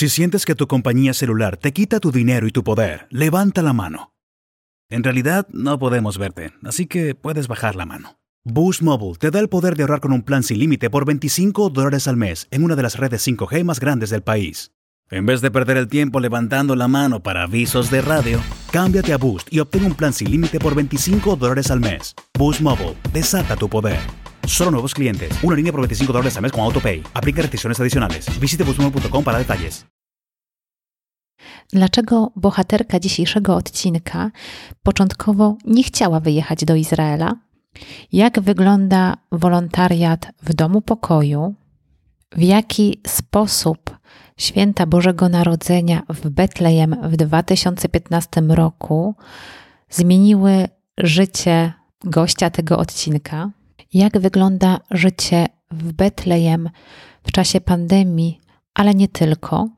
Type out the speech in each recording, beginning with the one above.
Si sientes que tu compañía celular te quita tu dinero y tu poder, levanta la mano. En realidad no podemos verte, así que puedes bajar la mano. Boost Mobile te da el poder de ahorrar con un plan sin límite por 25 dólares al mes en una de las redes 5G más grandes del país. En vez de perder el tiempo levantando la mano para avisos de radio, cámbiate a Boost y obtén un plan sin límite por 25 dólares al mes. Boost Mobile, desata tu poder. Solo nuevos clientes. Una línea por 25 dólares al mes con AutoPay. Aplica restricciones adicionales. Visite boostmobile.com para detalles. Dlaczego bohaterka dzisiejszego odcinka początkowo nie chciała wyjechać do Izraela? Jak wygląda wolontariat w domu pokoju? W jaki sposób święta Bożego Narodzenia w Betlejem w 2015 roku zmieniły życie gościa tego odcinka? Jak wygląda życie w Betlejem w czasie pandemii, ale nie tylko?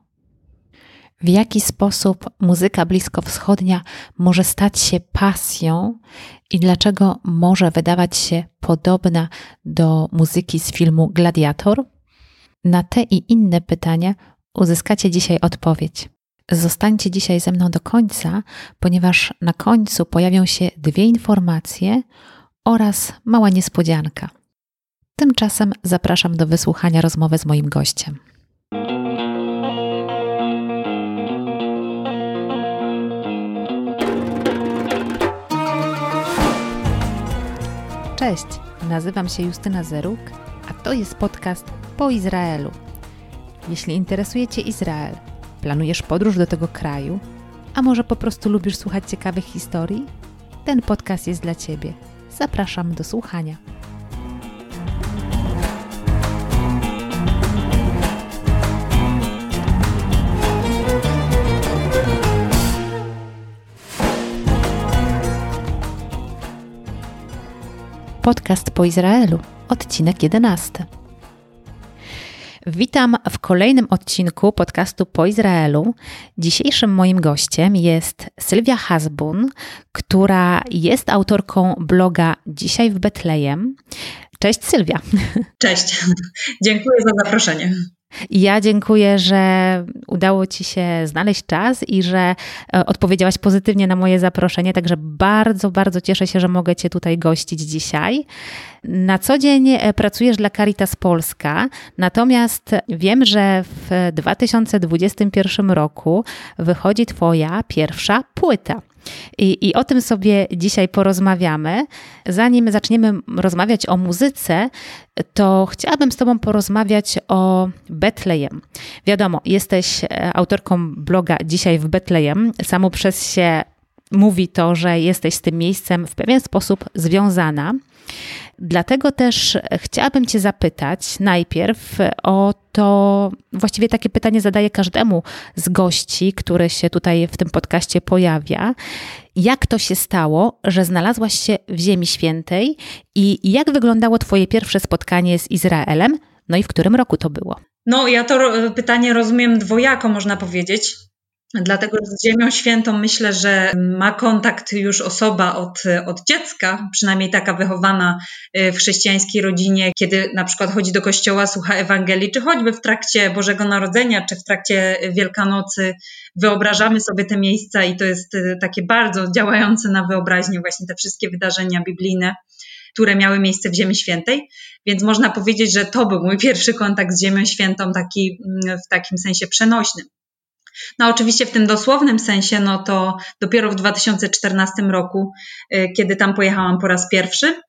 W jaki sposób muzyka bliskowschodnia może stać się pasją i dlaczego może wydawać się podobna do muzyki z filmu Gladiator? Na te i inne pytania uzyskacie dzisiaj odpowiedź. Zostańcie dzisiaj ze mną do końca, ponieważ na końcu pojawią się dwie informacje oraz mała niespodzianka. Tymczasem zapraszam do wysłuchania rozmowy z moim gościem. Cześć, nazywam się Justyna Zeruk, a to jest podcast Po Izraelu. Jeśli interesuje Cię Izrael, planujesz podróż do tego kraju, a może po prostu lubisz słuchać ciekawych historii, ten podcast jest dla Ciebie. Zapraszam do słuchania. Podcast po Izraelu, odcinek 11. Witam w kolejnym odcinku podcastu po Izraelu. Dzisiejszym moim gościem jest Sylwia Hasbun, która jest autorką bloga Dzisiaj w Betlejem. Cześć Sylwia. Cześć. Dziękuję za zaproszenie. Ja dziękuję, że udało Ci się znaleźć czas i że e, odpowiedziałaś pozytywnie na moje zaproszenie. Także bardzo, bardzo cieszę się, że mogę Cię tutaj gościć dzisiaj. Na co dzień e, pracujesz dla Caritas Polska, natomiast wiem, że w 2021 roku wychodzi Twoja pierwsza płyta. I, I o tym sobie dzisiaj porozmawiamy. Zanim zaczniemy rozmawiać o muzyce, to chciałabym z Tobą porozmawiać o Betlejem. Wiadomo, jesteś e, autorką bloga Dzisiaj w Betlejem. Samo przez się mówi to, że jesteś z tym miejscem w pewien sposób związana. Dlatego też chciałabym Cię zapytać najpierw o to, właściwie takie pytanie zadaję każdemu z gości, który się tutaj w tym podcaście pojawia. Jak to się stało, że znalazłaś się w Ziemi Świętej i jak wyglądało Twoje pierwsze spotkanie z Izraelem? No i w którym roku to było? No, ja to pytanie rozumiem dwojako, można powiedzieć. Dlatego z Ziemią Świętą myślę, że ma kontakt już osoba od, od dziecka, przynajmniej taka wychowana y, w chrześcijańskiej rodzinie, kiedy na przykład chodzi do kościoła, słucha Ewangelii, czy choćby w trakcie Bożego Narodzenia, czy w trakcie Wielkanocy, wyobrażamy sobie te miejsca i to jest y, takie bardzo działające na wyobraźnię, właśnie te wszystkie wydarzenia biblijne które miały miejsce w Ziemi Świętej. Więc można powiedzieć, że to był mój pierwszy kontakt z Ziemią Świętą, taki mm, w takim sensie przenośnym. No oczywiście w tym dosłownym sensie, no to dopiero w 2014 roku, y, kiedy tam pojechałam po raz pierwszy.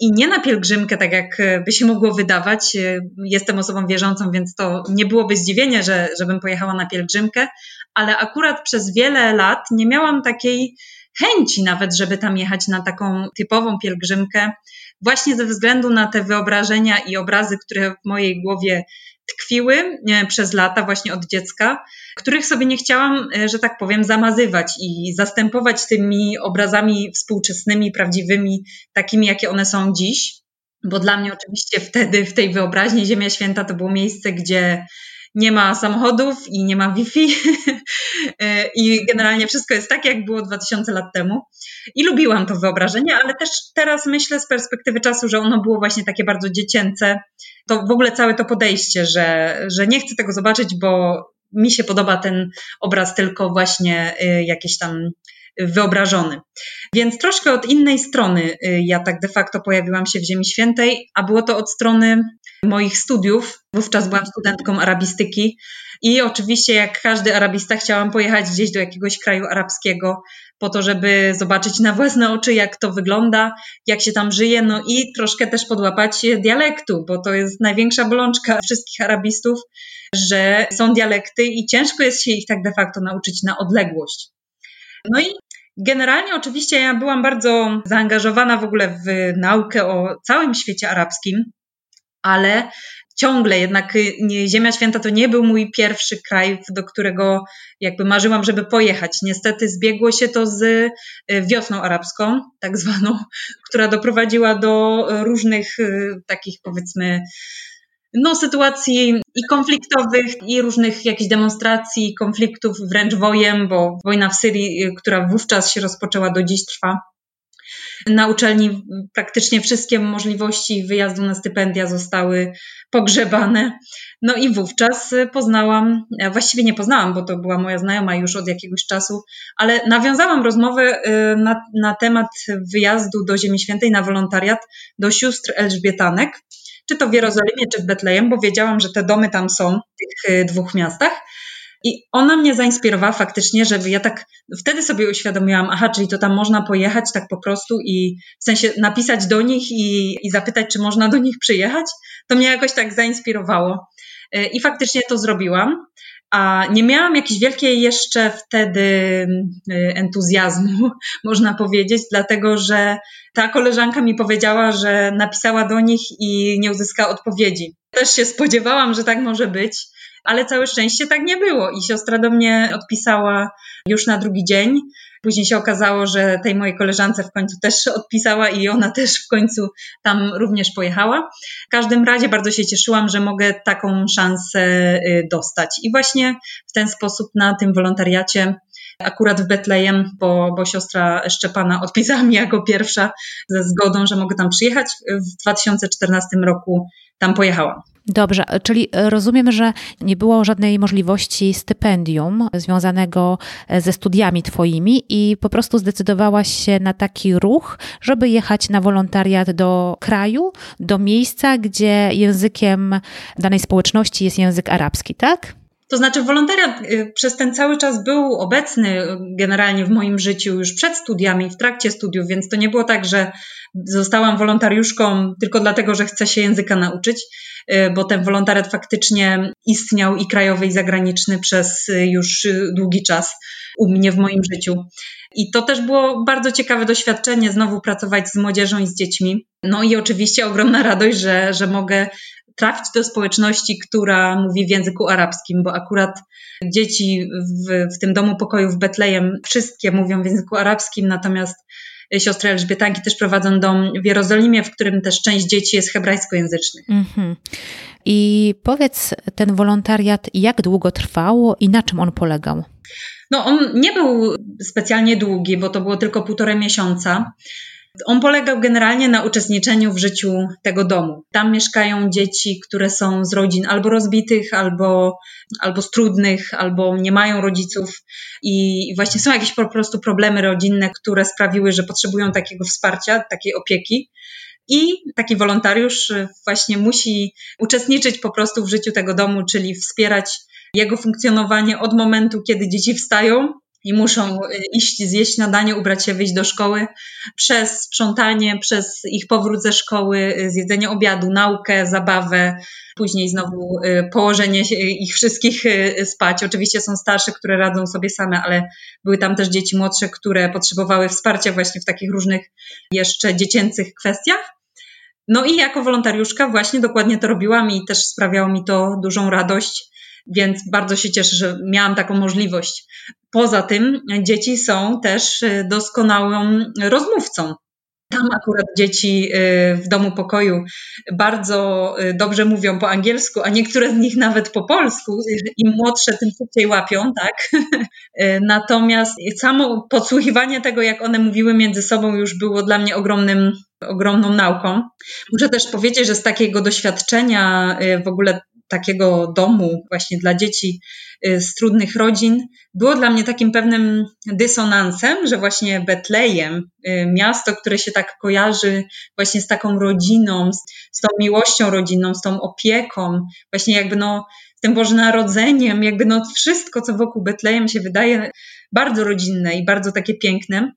I nie na pielgrzymkę, tak jak y, by się mogło wydawać. Y, jestem osobą wierzącą, więc to nie byłoby zdziwienie, że, żebym pojechała na pielgrzymkę, ale akurat przez wiele lat nie miałam takiej chęci nawet, żeby tam jechać na taką typową pielgrzymkę, właśnie ze względu na te wyobrażenia i obrazy, które w mojej głowie tkwiły przez lata właśnie od dziecka, których sobie nie chciałam, e, że tak powiem, zamazywać i zastępować tymi obrazami współczesnymi, prawdziwymi, takimi, jakie one są dziś. Bo dla mnie oczywiście wtedy w tej wyobraźni Ziemia Święta to było miejsce, gdzie nie ma samochodów i nie ma Wi-Fi e, i generalnie wszystko jest tak, jak było 2000 lat temu. I lubiłam to wyobrażenie, ale też teraz myślę z perspektywy czasu, że ono było właśnie takie bardzo dziecięce. To w ogóle całe to podejście, że, że nie chcę tego zobaczyć, bo mi się podoba ten obraz tylko właśnie jakiś tam wyobrażony. Więc troszkę od innej strony ja tak de facto pojawiłam się w Ziemi Świętej, a było to od strony moich studiów. Wówczas byłam studentką arabistyki i oczywiście, jak każdy arabista, chciałam pojechać gdzieś do jakiegoś kraju arabskiego po to, żeby zobaczyć na własne oczy, jak to wygląda, jak się tam żyje, no i troszkę też podłapać dialektu, bo to jest największa bolączka wszystkich arabistów, że są dialekty i ciężko jest się ich tak de facto nauczyć na odległość. No i Generalnie oczywiście ja byłam bardzo zaangażowana w ogóle w naukę o całym świecie arabskim, ale ciągle jednak y, Ziemia Święta to nie był mój pierwszy kraj, do którego jakby marzyłam, żeby pojechać. Niestety zbiegło się to z y, wiosną arabską, tak zwaną, która doprowadziła do różnych y, takich powiedzmy no, sytuacji i konfliktowych, i różnych jakichś demonstracji, konfliktów, wręcz wojen, bo wojna w Syrii, która wówczas się rozpoczęła, do dziś trwa. Na uczelni praktycznie wszystkie możliwości wyjazdu na stypendia zostały pogrzebane. No i wówczas poznałam, właściwie nie poznałam, bo to była moja znajoma już od jakiegoś czasu, ale nawiązałam rozmowę y, na, na temat wyjazdu do Ziemi Świętej na wolontariat do sióstr Elżbietanek, czy to w Jerozolimie, czy w Betlejem, bo wiedziałam, że te domy tam są w tych y, dwóch miastach. I ona mnie zainspirowała faktycznie, żeby ja tak wtedy sobie uświadomiłam, aha, czyli to tam można pojechać tak po prostu i w sensie napisać do nich i, i zapytać, czy można do nich przyjechać. To mnie jakoś tak zainspirowało. E, I faktycznie to zrobiłam. A nie miałam jakiejś wielkiej jeszcze wtedy e, entuzjazmu, można powiedzieć, dlatego że ta koleżanka mi powiedziała, że napisała do nich i nie uzyskała odpowiedzi. Też się spodziewałam, że tak może być ale całe szczęście tak nie było. I siostra do mnie odpisała już na drugi dzień. Później się okazało, że tej mojej koleżance w końcu też odpisała i ona też w końcu tam również pojechała. W każdym razie bardzo się cieszyłam, że mogę taką szansę y, dostać. I właśnie w ten sposób na tym wolontariacie akurat w Betlejem, bo, bo siostra Szczepana odpisała mi jako pierwsza ze zgodą, że mogę tam przyjechać. W 2014 roku tam pojechałam. Dobrze, czyli rozumiem, że nie było żadnej możliwości stypendium związanego ze studiami Twoimi i po prostu zdecydowałaś się na taki ruch, żeby jechać na wolontariat do kraju, do miejsca, gdzie językiem danej społeczności jest język arabski, tak? To znaczy, wolontariat y, przez ten cały czas był obecny generalnie w moim życiu już przed studiami, w trakcie studiów, więc to nie było tak, że zostałam wolontariuszką tylko dlatego, że chcę się języka nauczyć, y, bo ten wolontariat faktycznie istniał i krajowy, i zagraniczny przez y, już długi czas u mnie w moim życiu. I to też było bardzo ciekawe doświadczenie, znowu pracować z młodzieżą i z dziećmi. No i oczywiście ogromna radość, że, że mogę trafić do społeczności, która mówi w języku arabskim, bo akurat dzieci w, w tym domu pokoju w Betlejem wszystkie mówią w języku arabskim, natomiast siostry Elżbietanki też prowadzą dom w Jerozolimie, w którym też część dzieci jest hebrajskojęzycznych. Mm-hmm. I powiedz, ten wolontariat jak długo trwał i na czym on polegał? No, on nie był specjalnie długi, bo to było tylko półtorej miesiąca. On polegał generalnie na uczestniczeniu w życiu tego domu. Tam mieszkają dzieci, które są z rodzin albo rozbitych, albo, albo z trudnych, albo nie mają rodziców i właśnie są jakieś po prostu problemy rodzinne, które sprawiły, że potrzebują takiego wsparcia, takiej opieki. I taki wolontariusz właśnie musi uczestniczyć po prostu w życiu tego domu, czyli wspierać jego funkcjonowanie od momentu, kiedy dzieci wstają i muszą y, iść, zjeść śniadanie, ubrać się, wyjść do szkoły, przez sprzątanie, przez ich powrót ze szkoły, y, zjedzenie obiadu, naukę, zabawę, później znowu y, położenie ich wszystkich spać. Oczywiście są starsze, które radzą sobie same, ale były tam też dzieci młodsze, które potrzebowały wsparcia właśnie w takich różnych jeszcze dziecięcych kwestiach. No i jako wolontariuszka właśnie dokładnie to robiłam i też sprawiało mi to dużą radość więc bardzo się cieszę, że miałam taką możliwość. Poza tym dzieci są też y, doskonałą rozmówcą. Tam akurat dzieci y, w domu pokoju bardzo y, dobrze mówią po angielsku, a niektóre z nich nawet po polsku. Im młodsze, tym szybciej łapią, tak? Natomiast samo podsłuchiwanie tego, jak one mówiły między sobą, już było dla mnie ogromnym, ogromną nauką. Muszę też powiedzieć, że z takiego doświadczenia w ogóle takiego domu właśnie dla dzieci y, z trudnych rodzin było dla mnie takim pewnym dysonansem, że właśnie Betlejem, y, miasto, które się tak kojarzy właśnie z taką rodziną, z, tą miłością rodzinną, z tą opieką, właśnie jakby no z tym Bożonarodzeniem, jakby no wszystko, co wokół Betlejem się wydaje bardzo rodzinne i bardzo takie piękne,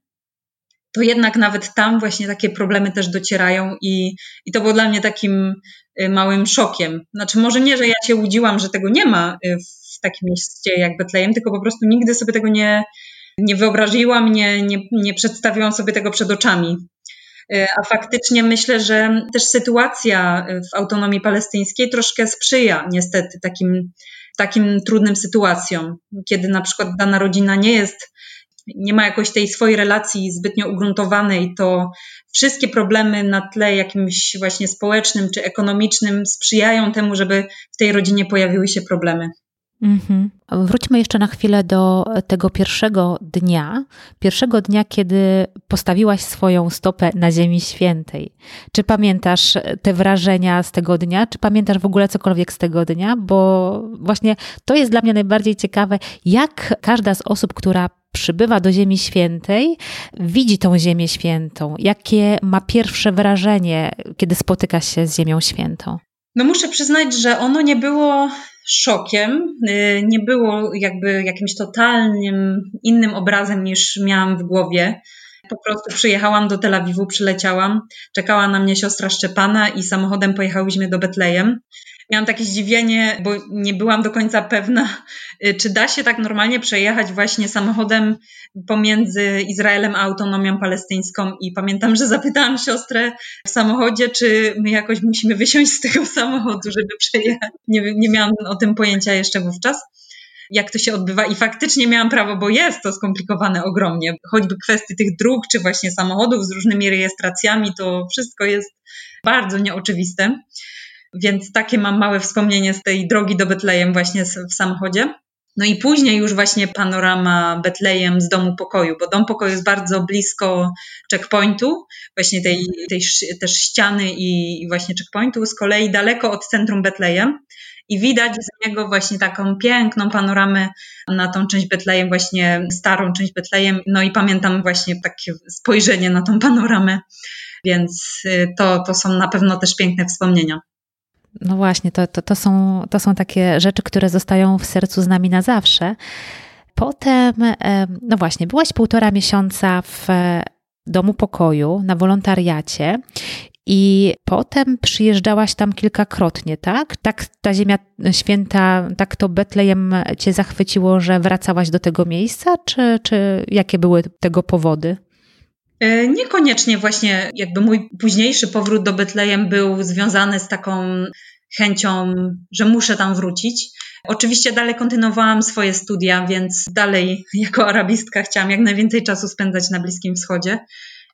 to jednak nawet tam właśnie takie problemy też docierają i, i to było dla mnie takim y, małym szokiem. Znaczy może nie, że ja się łudziłam, że tego nie ma y, w takim mieście jak Betlejem, tylko po prostu nigdy sobie tego nie, nie wyobraziłam, nie, nie, nie przedstawiłam sobie tego przed oczami. Y, a faktycznie myślę, że też sytuacja w autonomii palestyńskiej troszkę sprzyja niestety takim, takim trudnym sytuacjom, kiedy na przykład dana rodzina nie jest nie ma jakoś tej swojej relacji zbytnio ugruntowanej, to wszystkie problemy na tle jakimś właśnie społecznym czy ekonomicznym sprzyjają temu, żeby w tej rodzinie pojawiły się problemy. Mhm. Wróćmy jeszcze na chwilę do tego pierwszego dnia, pierwszego dnia, kiedy postawiłaś swoją stopę na Ziemi Świętej. Czy pamiętasz te wrażenia z tego dnia? Czy pamiętasz w ogóle cokolwiek z tego dnia? Bo właśnie to jest dla mnie najbardziej ciekawe, jak każda z osób, która przybywa do Ziemi Świętej, widzi tą Ziemię Świętą. Jakie ma pierwsze wrażenie, kiedy spotyka się z Ziemią Świętą? No muszę przyznać, że ono nie było szokiem, y, nie było jakby jakimś totalnym innym obrazem niż miałam w głowie. Po prostu przyjechałam do Tel Awiwu, przyleciałam, czekała na mnie siostra Szczepana i samochodem pojechałyśmy do Betlejem miałam takie zdziwienie, bo nie byłam do końca pewna, y, czy da się tak normalnie przejechać właśnie samochodem pomiędzy Izraelem a autonomią palestyńską. I pamiętam, że zapytałam siostrę w samochodzie, czy my jakoś musimy wysiąść z tego samochodu, żeby przejechać. Nie, nie miałam o tym pojęcia jeszcze wówczas jak to się odbywa i faktycznie miałam prawo, bo jest to skomplikowane ogromnie. Choćby kwestii tych dróg, czy właśnie samochodów z różnymi rejestracjami, to wszystko jest bardzo nieoczywiste. Więc takie mam małe wspomnienie z tej drogi do Betlejem właśnie w samochodzie. No i później już właśnie panorama Betlejem z domu pokoju, bo dom pokoju jest bardzo blisko checkpointu, właśnie tej, tej też ściany i właśnie checkpointu, z kolei daleko od centrum Betlejem i widać z niego właśnie taką piękną panoramę na tą część Betlejem, właśnie starą część Betlejem. No i pamiętam właśnie takie spojrzenie na tą panoramę, więc y, to, to są na pewno też piękne wspomnienia. No właśnie, to, to, to, są, to są takie rzeczy, które zostają w sercu z nami na zawsze. Potem, no właśnie, byłaś półtora miesiąca w domu pokoju na wolontariacie i potem przyjeżdżałaś tam kilkakrotnie, tak? Tak ta Ziemia Święta, tak to Betlejem cię zachwyciło, że wracałaś do tego miejsca, czy, czy jakie były tego powody? E, niekoniecznie właśnie jakby mój późniejszy powrót do Betlejem był związany z taką chęcią, że muszę tam wrócić. Oczywiście dalej kontynuowałam swoje studia, więc dalej jako arabistka chciałam jak najwięcej czasu spędzać na Bliskim Wschodzie.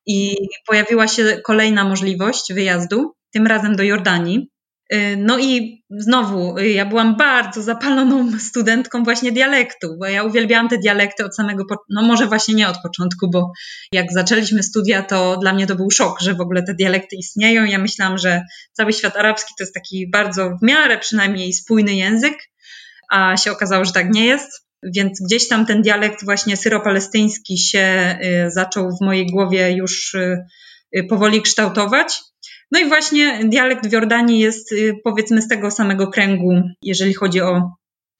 I pojawiła się kolejna możliwość wyjazdu, tym razem do Jordanii. Y, no i znowu, y, ja byłam bardzo zapaloną studentką właśnie dialektu, bo ja uwielbiałam te dialekty od samego, no może właśnie nie od początku, bo jak zaczęliśmy studia, to dla mnie to był szok, że w ogóle te dialekty istnieją. Ja myślałam, że cały świat arabski to jest taki bardzo w miarę przynajmniej spójny język, a się okazało, że tak nie jest. Więc gdzieś tam ten dialekt właśnie syropalestyński się y, zaczął w mojej głowie już powoli kształtować. No i właśnie dialekt w Jordanii jest y, powiedzmy z tego samego kręgu, jeżeli chodzi o,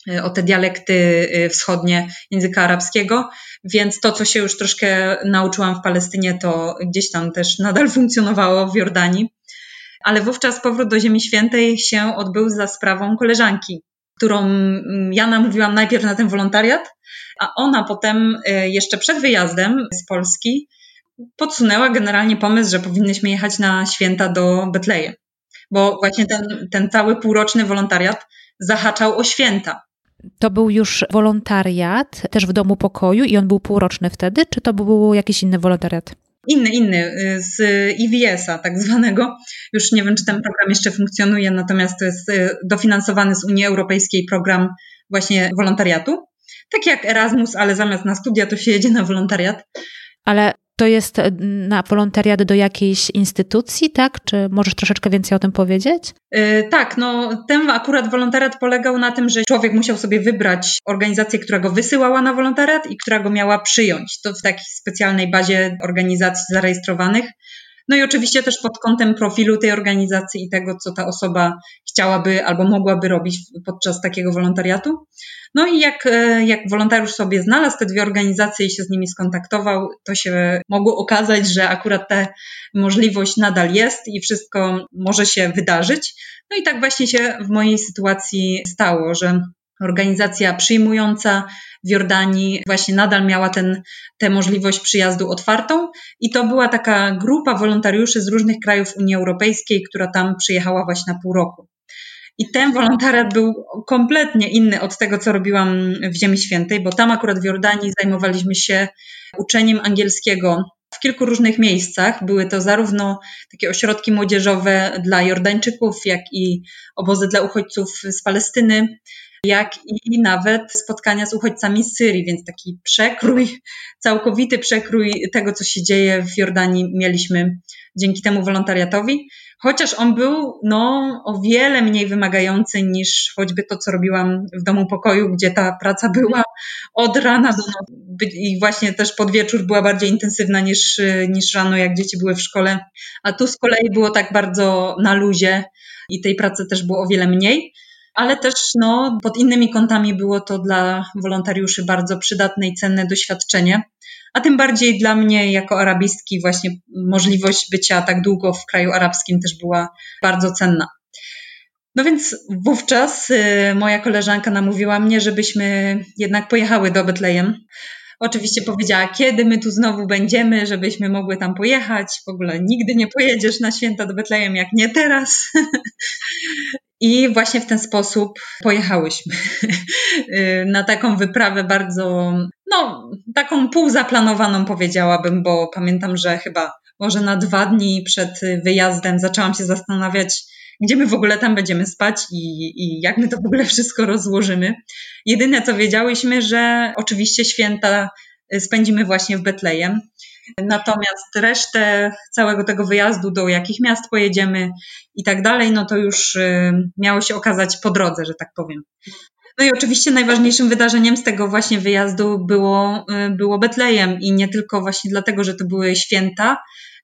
y, o te dialekty y, wschodnie języka arabskiego, więc to, co się już troszkę nauczyłam w Palestynie, to gdzieś tam też nadal funkcjonowało w Jordanii. Ale wówczas powrót do Ziemi Świętej się odbył za sprawą koleżanki, którą mm, ja namówiłam najpierw na ten wolontariat, a ona potem jeszcze przed wyjazdem z Polski podsunęła generalnie pomysł, że powinnyśmy jechać na święta do Betlejem, bo właśnie ten, ten cały półroczny wolontariat zahaczał o święta. To był już wolontariat też w domu pokoju i on był półroczny wtedy, czy to był jakiś inny wolontariat? Inny, inny, y, z IWS-a tak zwanego. Już nie wiem, czy ten program jeszcze funkcjonuje, natomiast to jest y, dofinansowany z Unii Europejskiej program właśnie wolontariatu. Tak jak Erasmus, ale zamiast na studia to się jedzie na wolontariat. Ale to jest e, na wolontariat do jakiejś instytucji, tak? Czy możesz troszeczkę więcej o tym powiedzieć? Yy, tak, no ten akurat wolontariat polegał na tym, że człowiek musiał sobie wybrać organizację, która go wysyłała na wolontariat i która go miała przyjąć. To w takiej specjalnej bazie organizacji zarejestrowanych. No i oczywiście też pod kątem profilu tej organizacji i tego, co ta osoba chciałaby albo mogłaby robić podczas takiego wolontariatu. No i jak, e, jak wolontariusz sobie znalazł te dwie organizacje i się z nimi skontaktował, to się mogło okazać, że akurat ta możliwość nadal jest i wszystko może się wydarzyć. No i tak właśnie się w mojej sytuacji stało, że organizacja przyjmująca w Jordanii właśnie nadal miała ten, tę możliwość przyjazdu otwartą i to była taka grupa wolontariuszy z różnych krajów Unii Europejskiej, która tam przyjechała właśnie na pół roku. I ten wolontariat był kompletnie inny od tego, co robiłam w Ziemi Świętej, bo tam akurat w Jordanii zajmowaliśmy się uczeniem angielskiego w kilku różnych miejscach. Były to zarówno takie ośrodki młodzieżowe dla Jordańczyków, jak i obozy dla uchodźców z Palestyny, jak i nawet spotkania z uchodźcami z Syrii, więc taki przekrój, całkowity przekrój tego, co się dzieje w Jordanii mieliśmy dzięki temu wolontariatowi. Chociaż on był no, o wiele mniej wymagający niż choćby to, co robiłam w domu pokoju, gdzie ta praca była od rana do nocy i właśnie też pod wieczór była bardziej intensywna niż, niż rano, jak dzieci były w szkole. A tu z kolei było tak bardzo na luzie i tej pracy też było o wiele mniej ale też no, pod innymi kątami było to dla wolontariuszy bardzo przydatne i cenne doświadczenie. A tym bardziej dla mnie, jako arabistki, właśnie możliwość bycia tak długo w kraju arabskim też była bardzo cenna. No więc wówczas y, moja koleżanka namówiła mnie, żebyśmy jednak pojechały do Betlejem. Oczywiście powiedziała, kiedy my tu znowu będziemy, żebyśmy mogły tam pojechać. W ogóle nigdy nie pojedziesz na święta do Betlejem, jak nie teraz. I właśnie w ten sposób pojechałyśmy na taką wyprawę bardzo, no, taką półzaplanowaną powiedziałabym, bo pamiętam, że chyba może na dwa dni przed wyjazdem zaczęłam się zastanawiać, gdzie my w ogóle tam będziemy spać i, i jak my to w ogóle wszystko rozłożymy. Jedyne co wiedziałyśmy, że oczywiście święta spędzimy właśnie w Betlejem. Natomiast resztę całego tego wyjazdu, do jakich miast pojedziemy i tak dalej, no to już y, miało się okazać po drodze, że tak powiem. No i oczywiście najważniejszym wydarzeniem z tego właśnie wyjazdu było, y, było Betlejem i nie tylko właśnie dlatego, że to były święta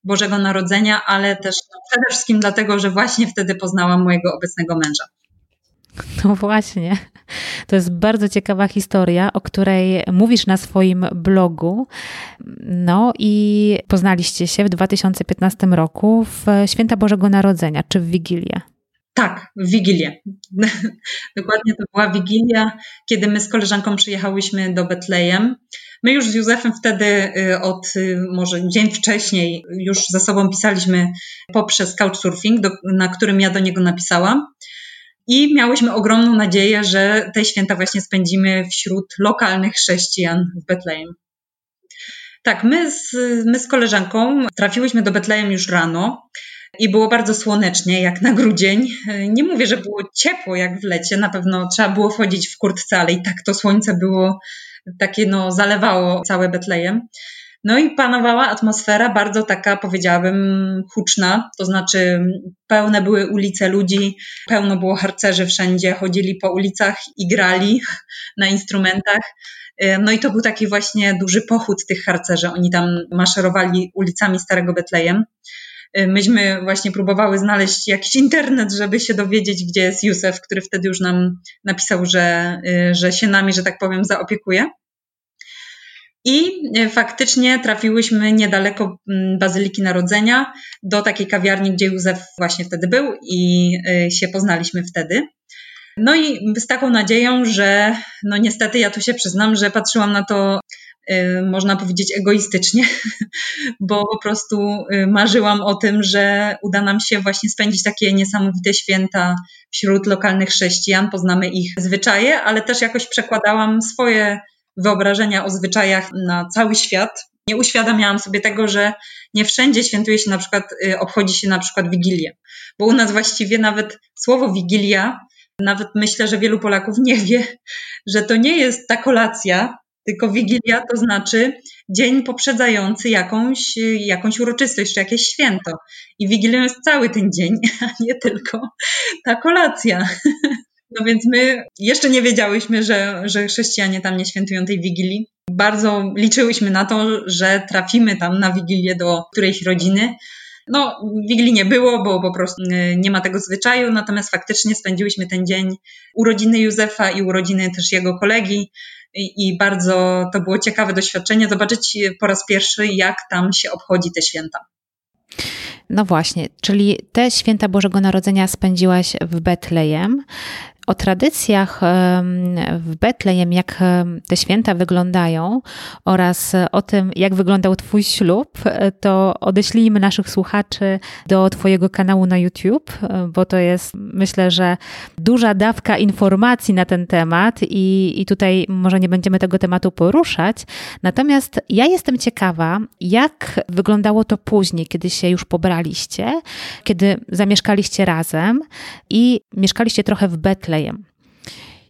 Bożego Narodzenia, ale też no, przede wszystkim dlatego, że właśnie wtedy poznałam mojego obecnego męża. No właśnie. To jest bardzo ciekawa historia, o której mówisz na swoim blogu. No i poznaliście się w 2015 roku w Święta Bożego Narodzenia, czy w Wigilię? Tak, w Wigilię. Dokładnie to była Wigilia, kiedy my z koleżanką przyjechałyśmy do Betlejem. My już z Józefem wtedy y, od y, może dzień wcześniej już ze sobą pisaliśmy poprzez Couchsurfing, do, na którym ja do niego napisałam. I miałyśmy ogromną nadzieję, że te święta właśnie spędzimy wśród lokalnych chrześcijan w Betlejem. Tak, my z, my z koleżanką trafiłyśmy do Betlejem już rano i było bardzo słonecznie, jak na grudzień. Nie mówię, że było ciepło jak w lecie, na pewno trzeba było wchodzić w kurtce, ale i tak to słońce było takie, no, zalewało całe Betlejem. No i panowała atmosfera bardzo taka, powiedziałabym, huczna, to znaczy pełne były ulice ludzi, pełno było harcerzy wszędzie, chodzili po ulicach i grali na instrumentach. No i to był taki właśnie duży pochód tych harcerzy. Oni tam maszerowali ulicami Starego Betlejem. Myśmy właśnie próbowały znaleźć jakiś internet, żeby się dowiedzieć, gdzie jest Józef, który wtedy już nam napisał, że, że się nami, że tak powiem, zaopiekuje. I e, faktycznie trafiłyśmy niedaleko Bazyliki Narodzenia do takiej kawiarni, gdzie Józef właśnie wtedy był i e, się poznaliśmy wtedy. No i z taką nadzieją, że no niestety ja tu się przyznam, że patrzyłam na to e, można powiedzieć egoistycznie, bo po prostu marzyłam o tym, że uda nam się właśnie spędzić takie niesamowite święta wśród lokalnych chrześcijan, poznamy ich zwyczaje, ale też jakoś przekładałam swoje wyobrażenia o zwyczajach na cały świat. Nie uświadamiałam sobie tego, że nie wszędzie świętuje się na przykład, y, obchodzi się na przykład Wigilię. Bo u nas właściwie nawet słowo Wigilia, nawet myślę, że wielu Polaków nie wie, że to nie jest ta kolacja, tylko Wigilia to znaczy dzień poprzedzający jakąś, jakąś uroczystość czy jakieś święto. I Wigilią jest cały ten dzień, a nie tylko ta kolacja. No więc my jeszcze nie wiedziałyśmy, że, że chrześcijanie tam nie świętują tej Wigilii. Bardzo liczyłyśmy na to, że trafimy tam na Wigilię do którejś rodziny. No, Wigilii nie było, bo po prostu y, nie ma tego zwyczaju, natomiast faktycznie spędziłyśmy ten dzień urodziny Józefa i urodziny też jego kolegi i, i bardzo to było ciekawe doświadczenie zobaczyć po raz pierwszy, jak tam się obchodzi te święta. No właśnie, czyli te święta Bożego Narodzenia spędziłaś w Betlejem o tradycjach w Betlejem, jak te święta wyglądają oraz o tym, jak wyglądał Twój ślub, to odeślijmy naszych słuchaczy do Twojego kanału na YouTube, bo to jest myślę, że duża dawka informacji na ten temat i, i tutaj może nie będziemy tego tematu poruszać. Natomiast ja jestem ciekawa, jak wyglądało to później, kiedy się już pobraliście, kiedy zamieszkaliście razem i mieszkaliście trochę w Betlejem Betlejem.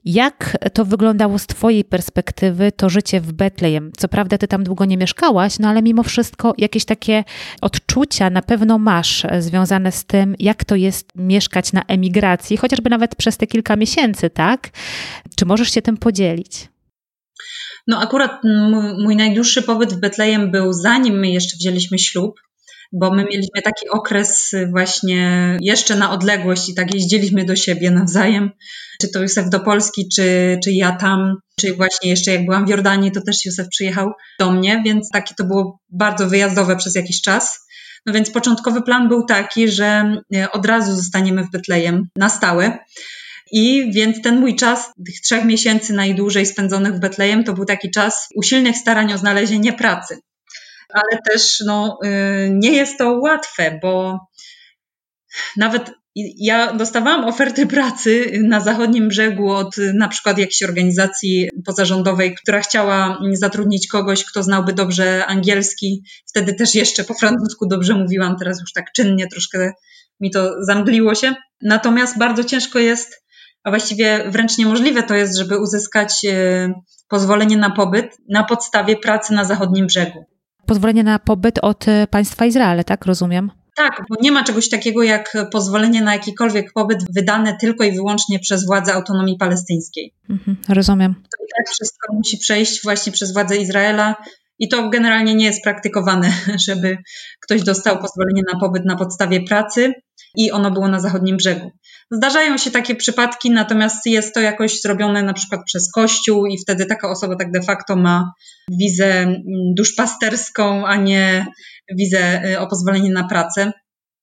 Jak to wyglądało z Twojej perspektywy, to życie w Betlejem? Co prawda, Ty tam długo nie mieszkałaś, no ale mimo wszystko jakieś takie odczucia na pewno masz e, związane z tym, jak to jest mieszkać na emigracji, chociażby nawet przez te kilka miesięcy, tak? Czy możesz się tym podzielić? No, akurat mój najdłuższy pobyt w Betlejem był zanim my jeszcze wzięliśmy ślub bo my mieliśmy taki okres właśnie jeszcze na odległość i tak jeździliśmy do siebie nawzajem, czy to Józef do Polski, czy, czy ja tam, czy właśnie jeszcze jak byłam w Jordanii, to też Józef przyjechał do mnie, więc takie to było bardzo wyjazdowe przez jakiś czas. No więc początkowy plan był taki, że e, od razu zostaniemy w Betlejem na stałe. I więc ten mój czas, tych trzech miesięcy najdłużej spędzonych w Betlejem, to był taki czas usilnych starań o znalezienie pracy ale też no, y, nie jest to łatwe, bo nawet ja dostawałam oferty pracy na zachodnim brzegu od na przykład jakiejś organizacji pozarządowej, która chciała zatrudnić kogoś, kto znałby dobrze angielski. Wtedy też jeszcze po francusku dobrze mówiłam, teraz już tak czynnie troszkę mi to zamgliło się. Natomiast bardzo ciężko jest, a właściwie wręcz niemożliwe to jest, żeby uzyskać y, pozwolenie na pobyt na podstawie pracy na zachodnim brzegu pozwolenie na pobyt od e, państwa Izrael, tak rozumiem? Tak, bo nie ma czegoś takiego jak pozwolenie na jakikolwiek pobyt wydane tylko i wyłącznie przez władze autonomii palestyńskiej. Mhm, rozumiem. To i tak wszystko musi przejść właśnie przez władze Izraela i to generalnie nie jest praktykowane, żeby ktoś dostał pozwolenie na pobyt na podstawie pracy i ono było na zachodnim brzegu. Zdarzają się takie przypadki, natomiast jest to jakoś zrobione na przykład przez Kościół i wtedy taka osoba tak de facto ma wizę mm, duszpasterską, a nie wizę y, o pozwolenie na pracę.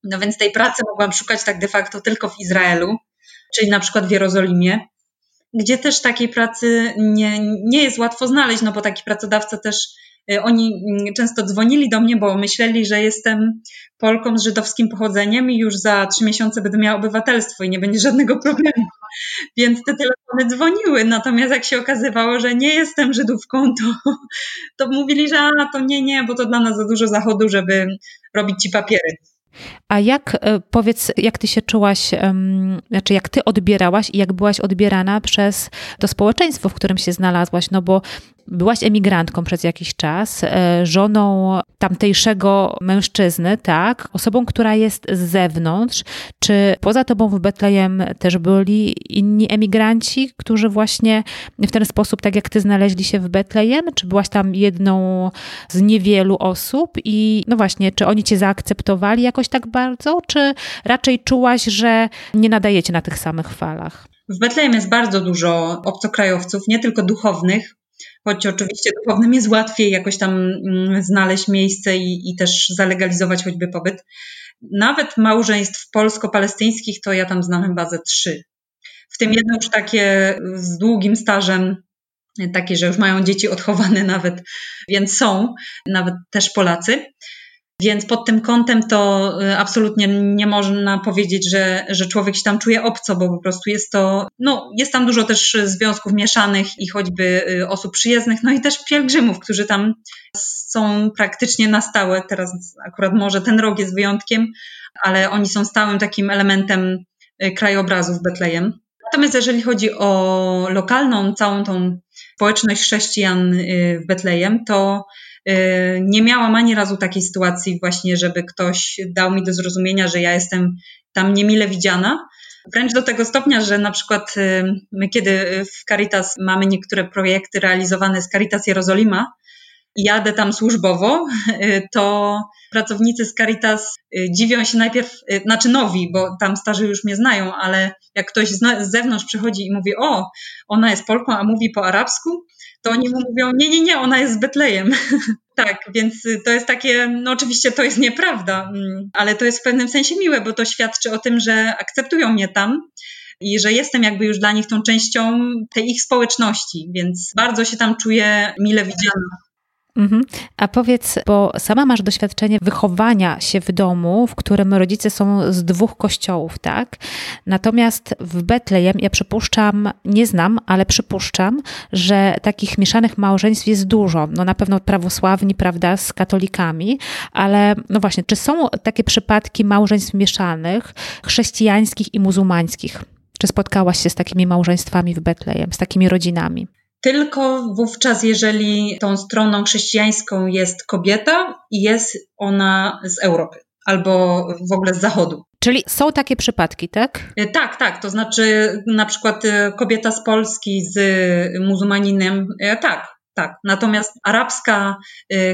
No więc tej pracy mogłam szukać tak de facto tylko w Izraelu, czyli na przykład w Jerozolimie, gdzie też takiej pracy nie, nie jest łatwo znaleźć, no bo taki pracodawca też oni mm, często dzwonili do mnie, bo myśleli, że jestem Polką z żydowskim pochodzeniem i już za trzy miesiące będę miała obywatelstwo i nie będzie żadnego problemu. Więc te telefony dzwoniły. Natomiast jak się okazywało, że nie jestem Żydówką, to, to mówili, że a, to nie, nie, bo to dla nas za dużo zachodu, żeby robić ci papiery. A jak, e, powiedz, jak ty się czułaś, znaczy jak ty odbierałaś i jak byłaś odbierana przez to społeczeństwo, w którym się znalazłaś? No bo byłaś emigrantką przez jakiś czas, e, żoną tamtejszego mężczyzny, tak? Osobą, która jest z zewnątrz. Czy poza tobą w Betlejem też byli inni emigranci, którzy właśnie w ten sposób, tak jak ty, znaleźli się w Betlejem? Czy byłaś tam jedną z niewielu osób? I no właśnie, czy oni cię zaakceptowali jakoś tak bardzo, czy raczej czułaś, że nie nadajecie na tych samych falach? W Betlejem jest bardzo dużo obcokrajowców, nie tylko duchownych, choć oczywiście duchownym jest łatwiej jakoś tam mm, znaleźć miejsce i, i też zalegalizować choćby pobyt. Nawet małżeństw polsko-palestyńskich to ja tam znam ze trzy. W tym jedno już takie z długim stażem, takie, że już mają dzieci odchowane nawet, więc są nawet też Polacy. Więc pod tym kątem to y, absolutnie nie można powiedzieć, że, że człowiek się tam czuje obco, bo po prostu jest to, no, jest tam dużo też związków mieszanych i choćby y, osób przyjezdnych, no i też pielgrzymów, którzy tam są praktycznie na stałe. Teraz akurat może ten rok jest wyjątkiem, ale oni są stałym takim elementem y, krajobrazu w Betlejem. Natomiast jeżeli chodzi o lokalną, całą tą społeczność chrześcijan w Betlejem, to nie miałam ani razu takiej sytuacji właśnie, żeby ktoś dał mi do zrozumienia, że ja jestem tam niemile widziana. Wręcz do tego stopnia, że na przykład my, kiedy w Caritas mamy niektóre projekty realizowane z Caritas Jerozolima, jadę tam służbowo, to pracownicy z Caritas dziwią się najpierw, znaczy nowi, bo tam starzy już mnie znają, ale jak ktoś z zewnątrz przychodzi i mówi, o, ona jest Polką, a mówi po arabsku, to oni mu mówią, nie, nie, nie, ona jest z Betlejem. tak, więc to jest takie, no oczywiście to jest nieprawda, mm, ale to jest w pewnym sensie miłe, bo to świadczy o tym, że akceptują mnie tam i że jestem jakby już dla nich tą częścią tej ich społeczności, więc bardzo się tam czuję mile widziana. Mhm. A powiedz, bo sama masz doświadczenie wychowania się w domu, w którym rodzice są z dwóch kościołów, tak? Natomiast w Betlejem, ja przypuszczam, nie znam, ale przypuszczam, że takich mieszanych małżeństw jest dużo. No na pewno prawosławni, prawda, z katolikami, ale no właśnie, czy są takie przypadki małżeństw mieszanych, chrześcijańskich i muzułmańskich? Czy spotkałaś się z takimi małżeństwami w Betlejem, z takimi rodzinami? Tylko wówczas, jeżeli tą stroną chrześcijańską jest kobieta i jest ona z Europy albo w ogóle z Zachodu. Czyli są takie przypadki, tak? E, tak, tak. To znaczy, na przykład e, kobieta z Polski z muzułmaninem, e, tak, tak. Natomiast arabska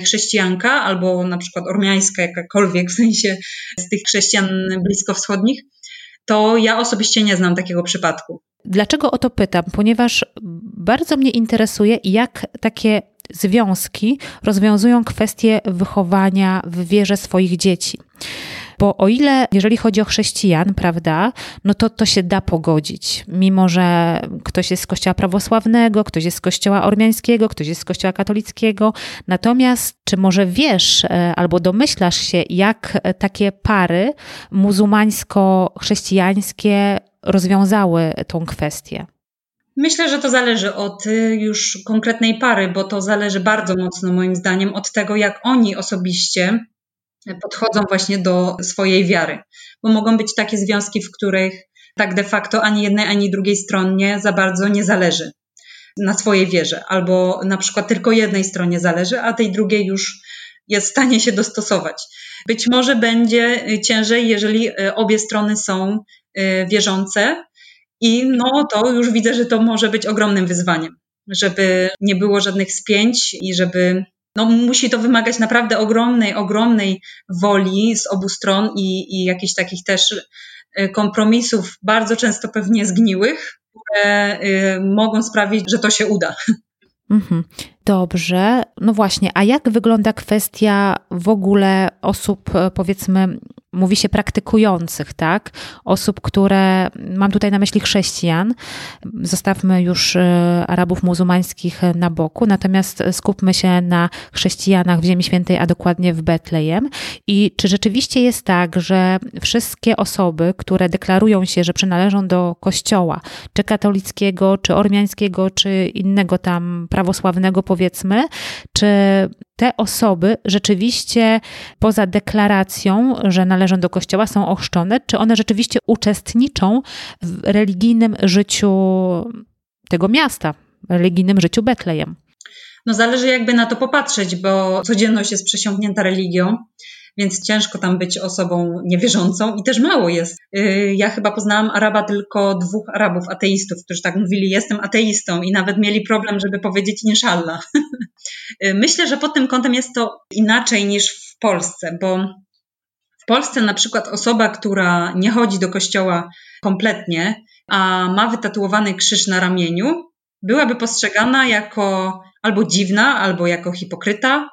chrześcijanka albo na przykład ormiańska, jakakolwiek w sensie z tych chrześcijan bliskowschodnich, to ja osobiście nie znam takiego przypadku. Dlaczego o to pytam? Ponieważ bardzo mnie interesuje, jak takie związki rozwiązują kwestie wychowania w wierze swoich dzieci. Bo o ile, jeżeli chodzi o chrześcijan, prawda, no to to się da pogodzić. Mimo, że ktoś jest z kościoła prawosławnego, ktoś jest z kościoła ormiańskiego, ktoś jest z kościoła katolickiego. Natomiast, czy może wiesz e, albo domyślasz się, jak takie pary muzułmańsko-chrześcijańskie rozwiązały tą kwestię? Myślę, że to zależy od y, już konkretnej pary, bo to zależy bardzo mocno moim zdaniem od tego, jak oni osobiście podchodzą właśnie do swojej wiary. Bo mogą być takie związki, w których tak de facto ani jednej, ani drugiej stronie za bardzo nie zależy na swojej wierze, albo na przykład tylko jednej stronie zależy, a tej drugiej już jest w stanie się dostosować. Być może będzie ciężej, jeżeli y, obie strony są y, wierzące, i no to już widzę, że to może być ogromnym wyzwaniem, żeby nie było żadnych spięć i żeby no, musi to wymagać naprawdę ogromnej, ogromnej woli z obu stron i, i jakichś takich też y, kompromisów, bardzo często pewnie zgniłych, które y, mogą sprawić, że to się uda. Mhm. Dobrze. No właśnie, a jak wygląda kwestia w ogóle osób, e, powiedzmy, mówi się praktykujących, tak? Osób, które, mam tutaj na myśli chrześcijan, zostawmy już e, Arabów muzułmańskich na boku, natomiast skupmy się na chrześcijanach w Ziemi Świętej, a dokładnie w Betlejem. I czy rzeczywiście jest tak, że wszystkie osoby, które deklarują się, że przynależą do kościoła, czy katolickiego, czy ormiańskiego, czy innego tam prawosławnego, powiedzmy, czy te osoby rzeczywiście poza deklaracją, że należą do kościoła, są ochrzczone, czy one rzeczywiście uczestniczą w religijnym życiu tego miasta, religijnym życiu Betlejem? No zależy jakby na to popatrzeć, bo codzienność jest przesiąknięta religią więc ciężko tam być osobą niewierzącą i też mało jest. Y, ja chyba poznałam Araba tylko dwóch Arabów ateistów, którzy tak mówili, jestem ateistą i nawet mieli problem, żeby powiedzieć inshallah. Y, myślę, że pod tym kątem jest to inaczej niż w Polsce, bo w Polsce na przykład osoba, która nie chodzi do kościoła kompletnie, a ma wytatuowany krzyż na ramieniu, byłaby postrzegana jako albo dziwna, albo jako hipokryta,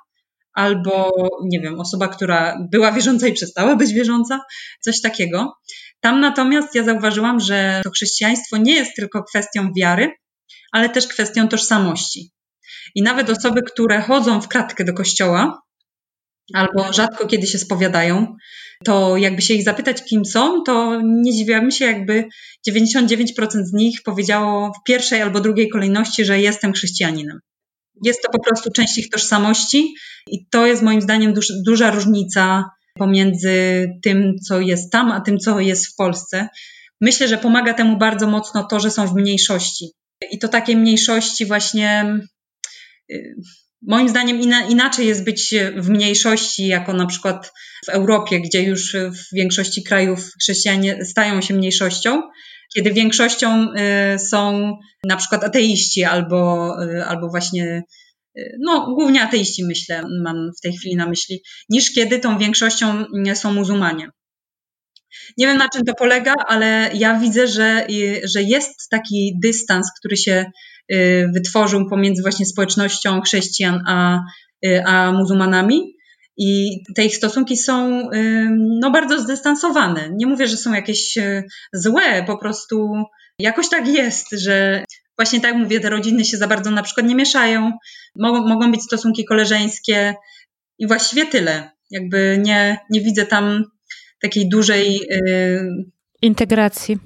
albo nie wiem, osoba, która była wierząca i przestała być wierząca, coś takiego. Tam natomiast ja zauważyłam, że to chrześcijaństwo nie jest tylko kwestią wiary, ale też kwestią tożsamości. I nawet osoby, które chodzą w kratkę do kościoła, albo rzadko kiedy się spowiadają, to jakby się ich zapytać, kim są, to nie dziwiłabym się, jakby 99% z nich powiedziało w pierwszej albo drugiej kolejności, że jestem chrześcijaninem. Jest to po prostu część ich tożsamości i to jest moim zdaniem duż, duża różnica pomiędzy tym, co jest tam, a tym, co jest w Polsce. Myślę, że pomaga temu bardzo mocno to, że są w mniejszości. I to takie mniejszości właśnie y, Moim zdaniem inaczej jest być w mniejszości, jako na przykład w Europie, gdzie już w większości krajów chrześcijanie stają się mniejszością, kiedy większością y, są na przykład ateiści albo, y, albo właśnie, y, no głównie ateiści myślę, mam w tej chwili na myśli, niż kiedy tą większością są muzułmanie. Nie wiem na czym to polega, ale ja widzę, że, że jest taki dystans, który się wytworzył pomiędzy właśnie społecznością chrześcijan a, a muzułmanami. I te ich stosunki są no, bardzo zdystansowane. Nie mówię, że są jakieś e, złe, po prostu jakoś tak jest, że właśnie tak mówię, te rodziny się za bardzo na przykład nie mieszają. Mogą, mogą być stosunki koleżeńskie i właściwie tyle. Jakby nie, nie widzę tam takiej dużej. Yy, integracji.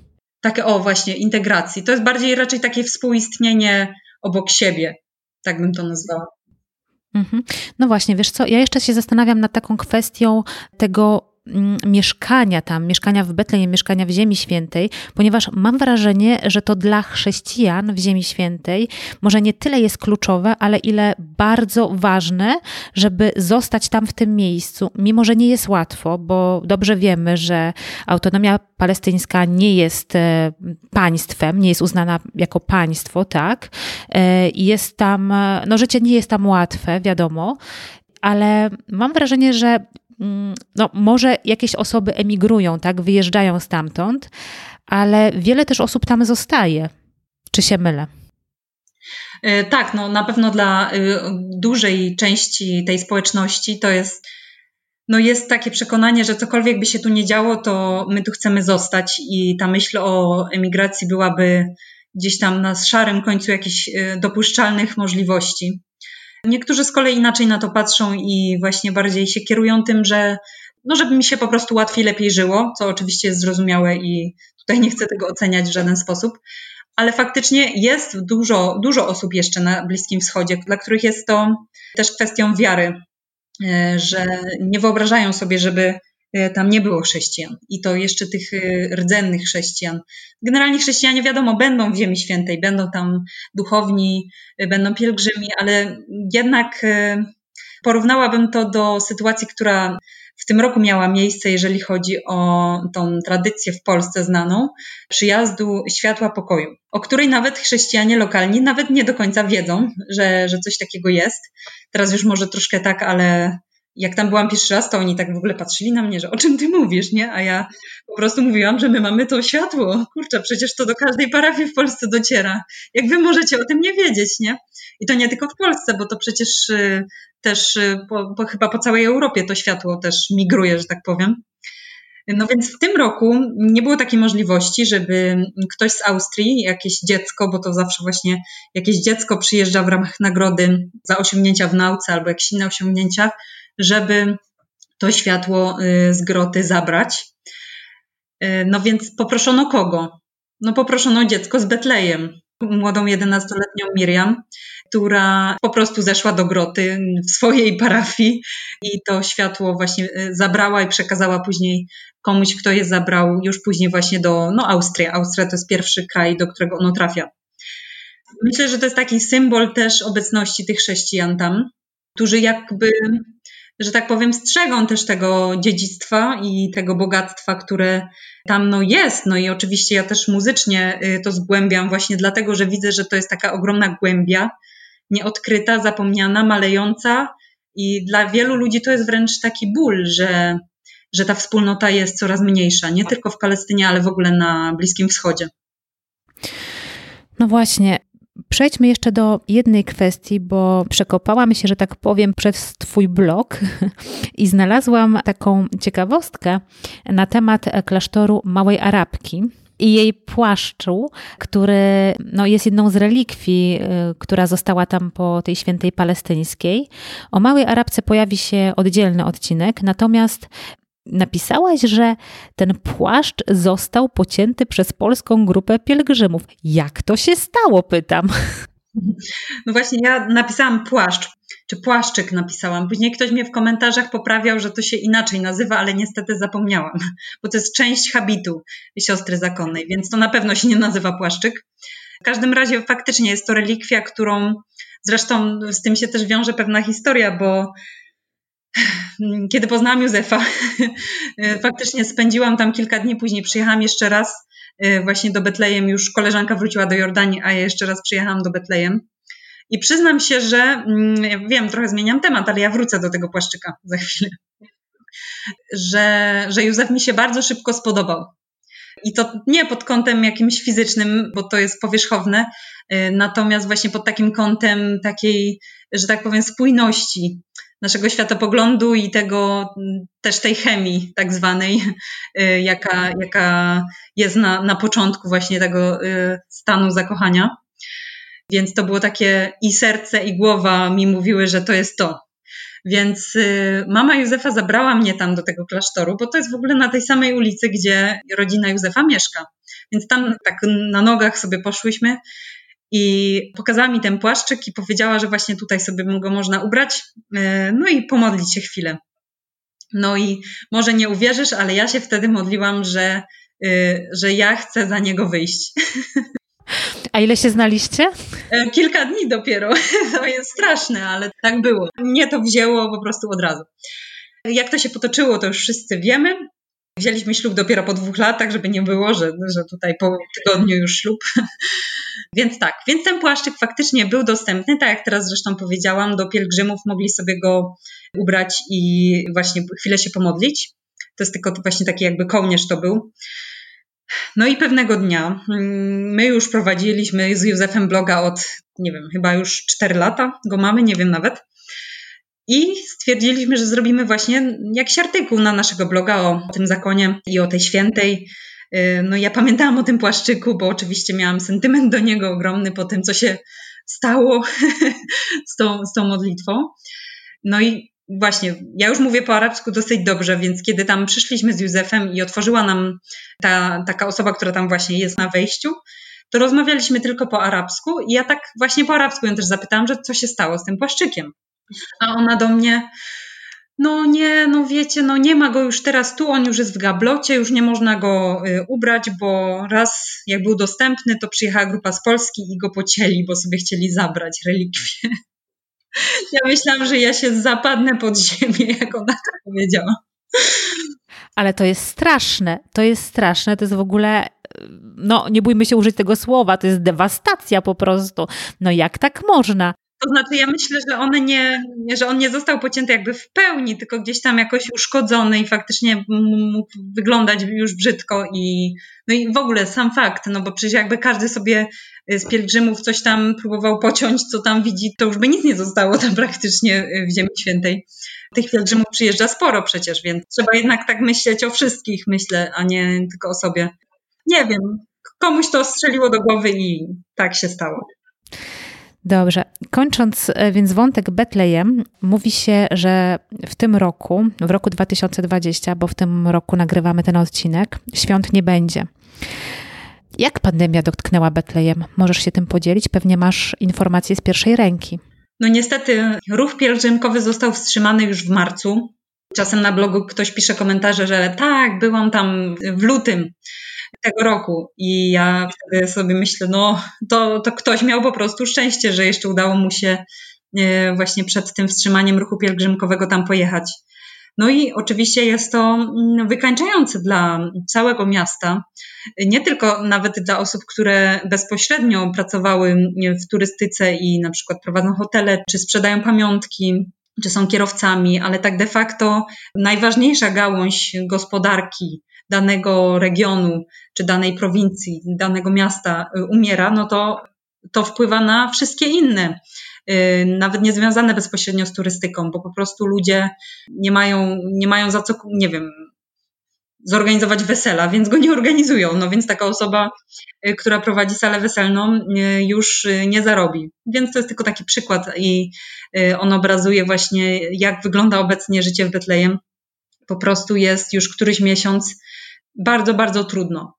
Takie, o właśnie, integracji. To jest bardziej raczej takie współistnienie obok siebie. Tak bym to nazwała. Mhm. No właśnie, wiesz co, ja jeszcze się zastanawiam nad taką kwestią tego mieszkania tam, mieszkania w Betlejem, mieszkania w Ziemi Świętej, ponieważ mam wrażenie, że to dla chrześcijan w Ziemi Świętej może nie tyle jest kluczowe, ale ile bardzo ważne, żeby zostać tam w tym miejscu, mimo że nie jest łatwo, bo dobrze wiemy, że autonomia palestyńska nie jest e, państwem, nie jest uznana jako państwo, tak? E, jest tam, no życie nie jest tam łatwe, wiadomo, ale mam wrażenie, że Mm, no, może jakieś osoby emigrują, tak, wyjeżdżają stamtąd, ale wiele też osób tam zostaje. Czy się mylę? E, tak, no na pewno dla y, dużej części tej społeczności to jest, no jest takie przekonanie, że cokolwiek by się tu nie działo, to my tu chcemy zostać i ta myśl o emigracji byłaby gdzieś tam na szarym końcu jakichś y, dopuszczalnych możliwości. Niektórzy z kolei inaczej na to patrzą i właśnie bardziej się kierują tym, że no żeby mi się po prostu łatwiej, lepiej żyło, co oczywiście jest zrozumiałe i tutaj nie chcę tego oceniać w żaden sposób, ale faktycznie jest dużo, dużo osób jeszcze na Bliskim Wschodzie, dla których jest to też kwestią wiary, e, że nie wyobrażają sobie, żeby tam nie było chrześcijan i to jeszcze tych e, rdzennych chrześcijan. Generalnie chrześcijanie, wiadomo, będą w Ziemi Świętej, będą tam duchowni, e, będą pielgrzymi, ale jednak porównałabym to do sytuacji, która w tym roku miała miejsce, jeżeli chodzi o tą tradycję w Polsce znaną, przyjazdu światła pokoju, o której nawet chrześcijanie lokalni nawet nie do końca wiedzą, że, że coś takiego jest. Teraz już może troszkę tak, ale jak tam byłam pierwszy raz, to oni tak w ogóle patrzyli na mnie, że o czym ty mówisz, nie? A ja po prostu mówiłam, że my mamy to światło. Kurczę, przecież to do każdej parafii w Polsce dociera. Jak wy możecie o tym nie wiedzieć, nie? I to nie tylko w Polsce, bo to przecież y, też y, po, po, chyba po całej Europie to światło też migruje, że tak powiem. No więc w tym roku nie było takiej możliwości, żeby ktoś z Austrii, jakieś dziecko, bo to zawsze właśnie jakieś dziecko przyjeżdża w ramach nagrody za osiągnięcia w nauce albo jakieś inne osiągnięcia, żeby to światło y, z groty zabrać. Y, no więc poproszono kogo? No poproszono dziecko z Betlejem, młodą 11-letnią Miriam, która po prostu zeszła do groty w swojej parafii i to światło właśnie y, zabrała i przekazała później komuś, kto je zabrał już później właśnie do no, Austrii. Austria to jest pierwszy kraj, do którego ono trafia. Myślę, że to jest taki symbol też obecności tych chrześcijan tam, którzy jakby że tak powiem, strzegą też tego dziedzictwa i tego bogactwa, które tam no, jest. No i oczywiście ja też muzycznie y, to zgłębiam właśnie dlatego, że widzę, że to jest taka ogromna głębia, nieodkryta, zapomniana, malejąca i dla wielu ludzi to jest wręcz taki ból, że, że ta wspólnota jest coraz mniejsza, nie tylko w Palestynie, ale w ogóle na Bliskim Wschodzie. No właśnie, Przejdźmy jeszcze do jednej kwestii, bo przekopałam się, że tak powiem, przez Twój blog i znalazłam taką ciekawostkę na temat klasztoru Małej Arabki i jej płaszczu, który no, jest jedną z relikwii, y, która została tam po tej świętej palestyńskiej. O Małej Arabce pojawi się oddzielny odcinek, natomiast napisałaś, że ten płaszcz został pocięty przez polską grupę pielgrzymów. Jak to się stało, pytam. No właśnie, ja napisałam płaszcz, czy płaszczyk napisałam. Później ktoś mnie w komentarzach poprawiał, że to się inaczej nazywa, ale niestety zapomniałam, bo to jest część habitu siostry zakonnej, więc to na pewno się nie nazywa płaszczyk. W każdym razie faktycznie jest to relikwia, którą zresztą z tym się też wiąże pewna historia, bo kiedy poznałam Józefa, faktycznie spędziłam tam kilka dni później, przyjechałam jeszcze raz y, właśnie do Betlejem, już koleżanka wróciła do Jordanii, a ja jeszcze raz przyjechałam do Betlejem. I przyznam się, że mm, wiem, trochę zmieniam temat, ale ja wrócę do tego płaszczyka za chwilę. Że, że Józef mi się bardzo szybko spodobał. I to nie pod kątem jakimś fizycznym, bo to jest powierzchowne, y, natomiast właśnie pod takim kątem takiej, że tak powiem, spójności naszego światopoglądu i tego też tej chemii tak zwanej, y, jaka, jaka jest na, na początku właśnie tego y, stanu zakochania. Więc to było takie i serce, i głowa mi mówiły, że to jest to. Więc y, mama Józefa zabrała mnie tam do tego klasztoru, bo to jest w ogóle na tej samej ulicy, gdzie rodzina Józefa mieszka. Więc tam tak na nogach sobie poszłyśmy i pokazała mi ten płaszczyk i powiedziała, że właśnie tutaj sobie go można ubrać, y, no i pomodlić się chwilę. No i może nie uwierzysz, ale ja się wtedy modliłam, że, y, że ja chcę za niego wyjść. A ile się znaliście? E, kilka dni dopiero. To jest straszne, ale tak było. Mnie to wzięło po prostu od razu. Jak to się potoczyło, to już wszyscy wiemy. Wzięliśmy ślub dopiero po dwóch latach, żeby nie było, że, że tutaj po tygodniu już ślub. więc tak, więc ten płaszczyk faktycznie był dostępny, tak jak teraz zresztą powiedziałam, do pielgrzymów mogli sobie go ubrać i właśnie chwilę się pomodlić. To jest tylko właśnie taki jakby kołnierz to był. No i pewnego dnia mm, my już prowadziliśmy z Józefem bloga od, nie wiem, chyba już 4 lata go mamy, nie wiem nawet. I stwierdziliśmy, że zrobimy właśnie jakiś artykuł na naszego bloga o tym zakonie i o tej świętej. Y, no ja pamiętałam o tym płaszczyku, bo oczywiście miałam sentyment do niego ogromny po tym, co się stało z tą, z tą modlitwą. No i właśnie, ja już mówię po arabsku dosyć dobrze, więc kiedy tam przyszliśmy z Józefem i otworzyła nam ta taka osoba, która tam właśnie jest na wejściu, to rozmawialiśmy tylko po arabsku i ja tak właśnie po arabsku ją też zapytałam, że co się stało z tym płaszczykiem. A ona do mnie, no nie, no wiecie, no nie ma go już teraz tu, on już jest w gablocie, już nie można go y, ubrać, bo raz jak był dostępny, to przyjechała grupa z Polski i go pocięli, bo sobie chcieli zabrać relikwie. Ja myślałam, że ja się zapadnę pod ziemię, jak ona tak powiedziała. Ale to jest straszne, to jest straszne, to jest w ogóle, no nie bójmy się użyć tego słowa, to jest dewastacja po prostu. No jak tak można? To znaczy, ja myślę, że on nie, że on nie został pocięty jakby w pełni, tylko gdzieś tam jakoś uszkodzony i faktycznie mógł wyglądać już brzydko i, no i w ogóle sam fakt, no bo przecież jakby każdy sobie z pielgrzymów coś tam próbował pociąć, co tam widzi, to już by nic nie zostało tam praktycznie w Ziemi Świętej. Tych pielgrzymów przyjeżdża sporo przecież, więc trzeba jednak tak myśleć o wszystkich, myślę, a nie tylko o sobie. Nie wiem, komuś to strzeliło do głowy i tak się stało. Dobrze. Kończąc e, więc wątek Betlejem, mówi się, że w tym roku, w roku 2020, bo w tym roku nagrywamy ten odcinek, świąt nie będzie. Jak pandemia dotknęła Betlejem? Możesz się tym podzielić? Pewnie masz informacje z pierwszej ręki. No niestety, ruch pielgrzymkowy został wstrzymany już w marcu. Czasem na blogu ktoś pisze komentarze, że tak, byłam tam w lutym tego roku. I ja wtedy sobie myślę, no to, to ktoś miał po prostu szczęście, że jeszcze udało mu się e, właśnie przed tym wstrzymaniem ruchu pielgrzymkowego tam pojechać. No i oczywiście jest to mm, wykańczające dla całego miasta, nie tylko nawet dla osób, które bezpośrednio pracowały w turystyce i na przykład prowadzą hotele, czy sprzedają pamiątki, czy są kierowcami, ale tak de facto najważniejsza gałąź gospodarki danego regionu, czy danej prowincji, danego miasta y, umiera, no to to wpływa na wszystkie inne, y, nawet nie związane bezpośrednio z turystyką, bo po prostu ludzie nie mają, nie mają za co, nie wiem, zorganizować wesela, więc go nie organizują. No więc taka osoba, y, która prowadzi salę weselną, już nie zarobi. Więc to jest tylko taki przykład i on obrazuje właśnie, jak wygląda obecnie życie w Betlejem. Po prostu jest już któryś miesiąc bardzo, bardzo trudno.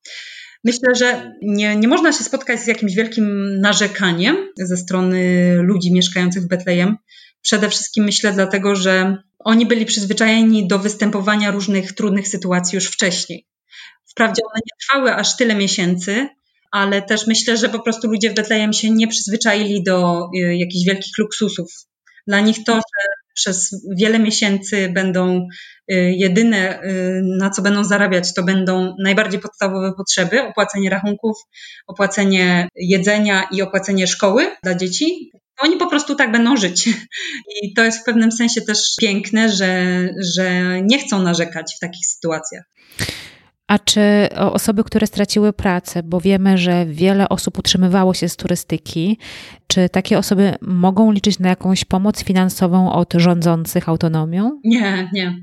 Myślę, że nie, nie można się spotkać z jakimś wielkim narzekaniem ze strony ludzi mieszkających w Betlejem. Przede wszystkim myślę dlatego, że oni byli przyzwyczajeni do występowania różnych trudnych sytuacji już wcześniej. Wprawdzie one nie trwały aż tyle miesięcy, ale też myślę, że po prostu ludzie w Betlejem się nie przyzwyczaili do y, jakichś wielkich luksusów. Dla nich to, że przez wiele miesięcy będą y, jedyne, y, na co będą zarabiać, to będą najbardziej podstawowe potrzeby: opłacenie rachunków, opłacenie jedzenia i opłacenie szkoły dla dzieci. Oni po prostu tak będą żyć. I to jest w pewnym sensie też piękne, że, że nie chcą narzekać w takich sytuacjach. A czy osoby, które straciły pracę, bo wiemy, że wiele osób utrzymywało się z turystyki, czy takie osoby mogą liczyć na jakąś pomoc finansową od rządzących autonomią? Nie, nie.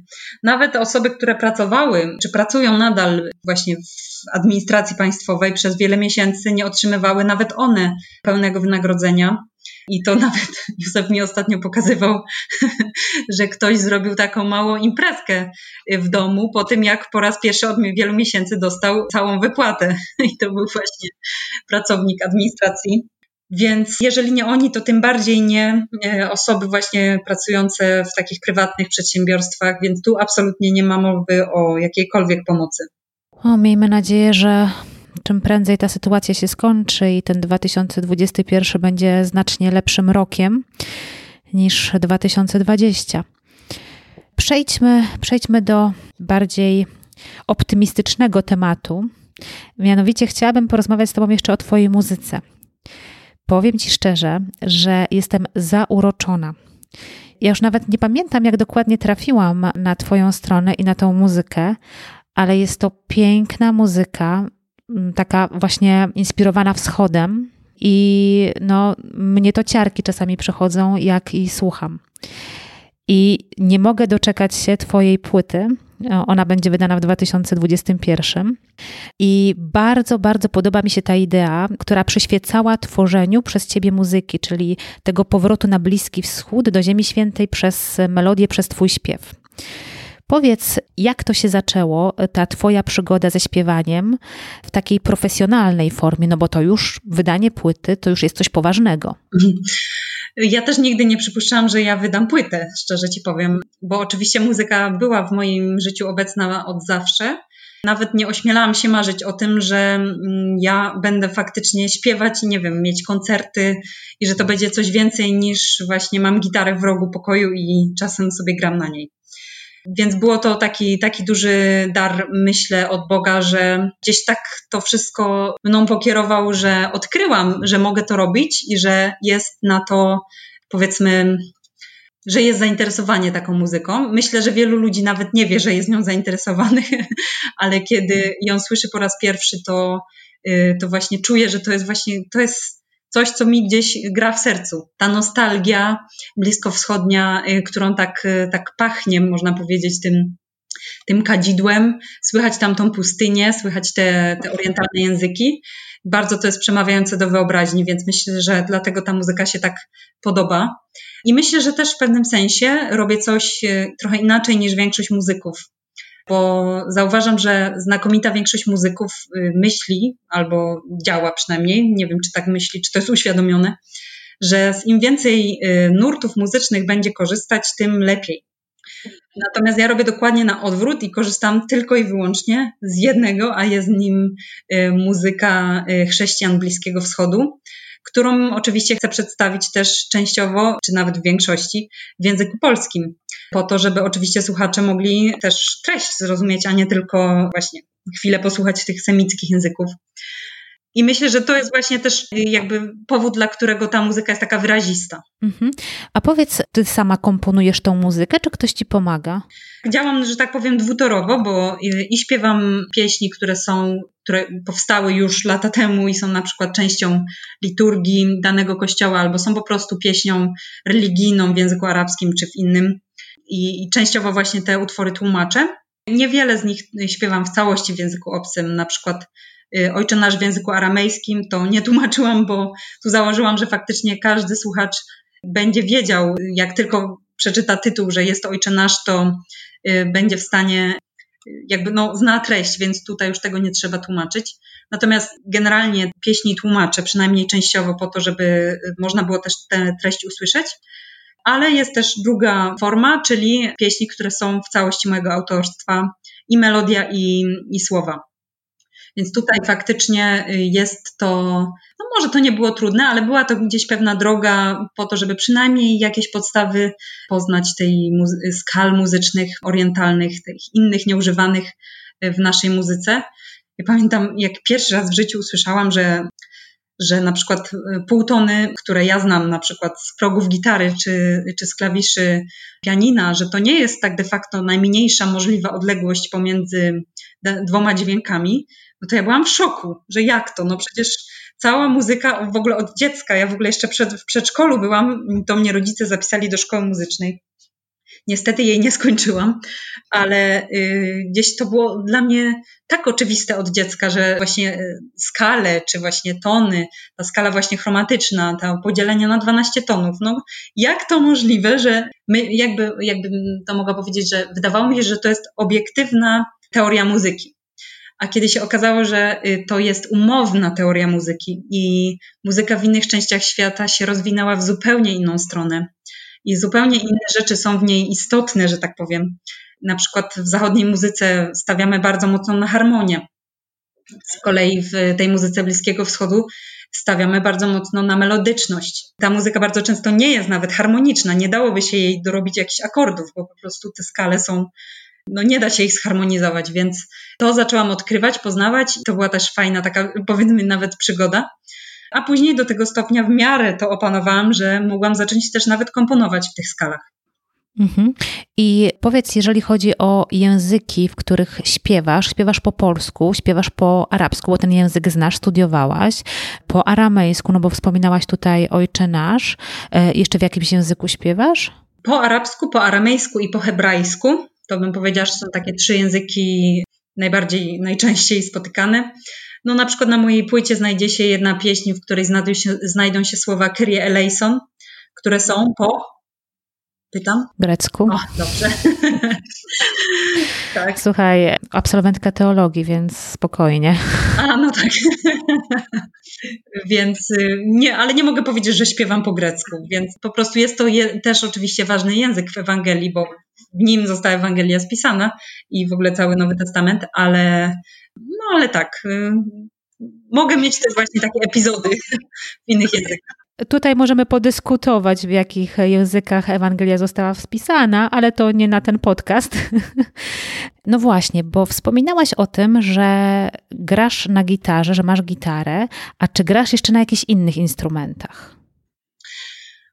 Nawet osoby, które pracowały, czy pracują nadal właśnie w administracji państwowej przez wiele miesięcy, nie otrzymywały nawet one pełnego wynagrodzenia. I to nawet Józef mi ostatnio pokazywał, że ktoś zrobił taką małą imprezkę w domu po tym, jak po raz pierwszy od wielu miesięcy dostał całą wypłatę. I to był właśnie pracownik administracji. Więc jeżeli nie oni, to tym bardziej nie osoby właśnie pracujące w takich prywatnych przedsiębiorstwach, więc tu absolutnie nie ma mowy o jakiejkolwiek pomocy. O, miejmy nadzieję, że czym prędzej ta sytuacja się skończy i ten 2021 będzie znacznie lepszym rokiem niż 2020. Przejdźmy, przejdźmy do bardziej optymistycznego tematu. Mianowicie chciałabym porozmawiać z Tobą jeszcze o Twojej muzyce. Powiem Ci szczerze, że jestem zauroczona. Ja już nawet nie pamiętam, jak dokładnie trafiłam na Twoją stronę i na tą muzykę, ale jest to piękna muzyka, taka właśnie inspirowana wschodem i no, mnie to ciarki czasami przychodzą, jak i słucham. I nie mogę doczekać się Twojej płyty. Ona będzie wydana w 2021. I bardzo, bardzo podoba mi się ta idea, która przyświecała tworzeniu przez Ciebie muzyki, czyli tego powrotu na Bliski Wschód do Ziemi Świętej przez melodię, przez Twój śpiew. Powiedz, jak to się zaczęło, ta Twoja przygoda ze śpiewaniem w takiej profesjonalnej formie, no bo to już wydanie płyty to już jest coś poważnego. Ja też nigdy nie przypuszczałam, że ja wydam płytę, szczerze ci powiem, bo oczywiście muzyka była w moim życiu obecna od zawsze. Nawet nie ośmielałam się marzyć o tym, że mm, ja będę faktycznie śpiewać i nie wiem, mieć koncerty i że to będzie coś więcej niż właśnie mam gitarę w rogu pokoju i czasem sobie gram na niej. Więc było to taki, taki duży dar, myślę, od Boga, że gdzieś tak to wszystko mną pokierował, że odkryłam, że mogę to robić i że jest na to, powiedzmy, że jest zainteresowanie taką muzyką. Myślę, że wielu ludzi nawet nie wie, że jest nią zainteresowanych, ale kiedy ją słyszy po raz pierwszy, to, y, to właśnie czuje, że to jest właśnie, to jest coś, co mi gdzieś gra w sercu. Ta nostalgia bliskowschodnia, y, którą tak, y, tak pachnie, można powiedzieć, tym, tym kadzidłem. Słychać tam tą pustynię, słychać te, te orientalne języki. Bardzo to jest przemawiające do wyobraźni, więc myślę, że dlatego ta muzyka się tak podoba. I myślę, że też w pewnym sensie robię coś y, trochę inaczej niż większość muzyków bo zauważam, że znakomita większość muzyków y, myśli, albo działa przynajmniej, nie wiem czy tak myśli, czy to jest uświadomione, że im więcej y, nurtów muzycznych będzie korzystać, tym lepiej. Natomiast ja robię dokładnie na odwrót i korzystam tylko i wyłącznie z jednego, a jest nim y, muzyka chrześcijan Bliskiego Wschodu którą oczywiście chcę przedstawić też częściowo, czy nawet w większości w języku polskim, po to, żeby oczywiście słuchacze mogli też treść zrozumieć, a nie tylko właśnie chwilę posłuchać tych semickich języków. I myślę, że to jest właśnie też jakby powód, dla którego ta muzyka jest taka wyrazista. Mhm. A powiedz, ty sama komponujesz tą muzykę, czy ktoś ci pomaga? Działam, że tak powiem, dwutorowo, bo i śpiewam pieśni, które są, które powstały już lata temu i są na przykład częścią liturgii danego kościoła, albo są po prostu pieśnią religijną w języku arabskim czy w innym. I, i częściowo właśnie te utwory tłumaczę. Niewiele z nich śpiewam w całości w języku obcym, na przykład Y, Ojcze Nasz w języku aramejskim, to nie tłumaczyłam, bo tu założyłam, że faktycznie każdy słuchacz będzie wiedział, jak tylko przeczyta tytuł, że jest to Ojcze Nasz, to y, będzie w stanie, jakby no, zna treść, więc tutaj już tego nie trzeba tłumaczyć. Natomiast generalnie pieśni tłumaczę, przynajmniej częściowo po to, żeby można było też tę treść usłyszeć. Ale jest też druga forma, czyli pieśni, które są w całości mojego autorstwa i melodia, i, i słowa. Więc tutaj faktycznie y, jest to, no może to nie było trudne, ale była to gdzieś pewna droga po to, żeby przynajmniej jakieś podstawy poznać tej muzy skal muzycznych, orientalnych, tych innych nieużywanych y, w naszej muzyce. Ja pamiętam, jak pierwszy raz w życiu usłyszałam, że że na przykład y, półtony, które ja znam na przykład z progów gitary czy, czy z klawiszy pianina, że to nie jest tak de facto najmniejsza możliwa odległość pomiędzy dwoma dźwiękami, no to ja byłam w szoku, że jak to? No przecież cała muzyka w ogóle od dziecka, ja w ogóle jeszcze przed, w przedszkolu byłam, to mnie rodzice zapisali do szkoły muzycznej. Niestety jej nie skończyłam, ale y, gdzieś to było dla mnie tak oczywiste od dziecka, że właśnie y, skale, czy właśnie tony, ta skala właśnie chromatyczna, to podzielenie na 12 tonów, no jak to możliwe, że my, jakby, jakbym to mogła powiedzieć, że wydawało mi się, że to jest obiektywna teoria muzyki. A kiedy się okazało, że y, to jest umowna teoria muzyki i muzyka w innych częściach świata się rozwinęła w zupełnie inną stronę, i zupełnie inne rzeczy są w niej istotne, że tak powiem. Na przykład w zachodniej muzyce stawiamy bardzo mocno na harmonię. Z kolei w tej muzyce Bliskiego Wschodu stawiamy bardzo mocno na melodyczność. Ta muzyka bardzo często nie jest nawet harmoniczna, nie dałoby się jej dorobić jakichś akordów, bo po prostu te skale są, no nie da się ich zharmonizować, więc to zaczęłam odkrywać, poznawać i to była też fajna taka, powiedzmy nawet przygoda a później do tego stopnia w miarę to opanowałam, że mogłam zacząć też nawet komponować w tych skalach. Mhm. I powiedz, jeżeli chodzi o języki, w których śpiewasz, śpiewasz po polsku, śpiewasz po arabsku, bo ten język znasz, studiowałaś, po aramejsku, no bo wspominałaś tutaj Ojcze Nasz. E, jeszcze w jakimś języku śpiewasz? Po arabsku, po aramejsku i po hebrajsku. To bym powiedziała, że są takie trzy języki najbardziej, najczęściej spotykane. No na przykład na mojej płycie znajdzie się jedna pieśń, w której znajdą się, znajdą się słowa Kyrie eleison, które są po Pytam? Grecku. O, dobrze. tak. Słuchaj, absolwentka teologii, więc spokojnie. A, no tak. więc y, nie, ale nie mogę powiedzieć, że śpiewam po grecku, więc po prostu jest to je, też oczywiście ważny język w Ewangelii, bo w nim została Ewangelia spisana i w ogóle cały Nowy Testament, ale no ale tak, y, mogę mieć też właśnie takie epizody w innych językach. Tutaj możemy podyskutować, w jakich językach Ewangelia została wspisana, ale to nie na ten podcast. No właśnie, bo wspominałaś o tym, że grasz na gitarze, że masz gitarę, a czy grasz jeszcze na jakichś innych instrumentach?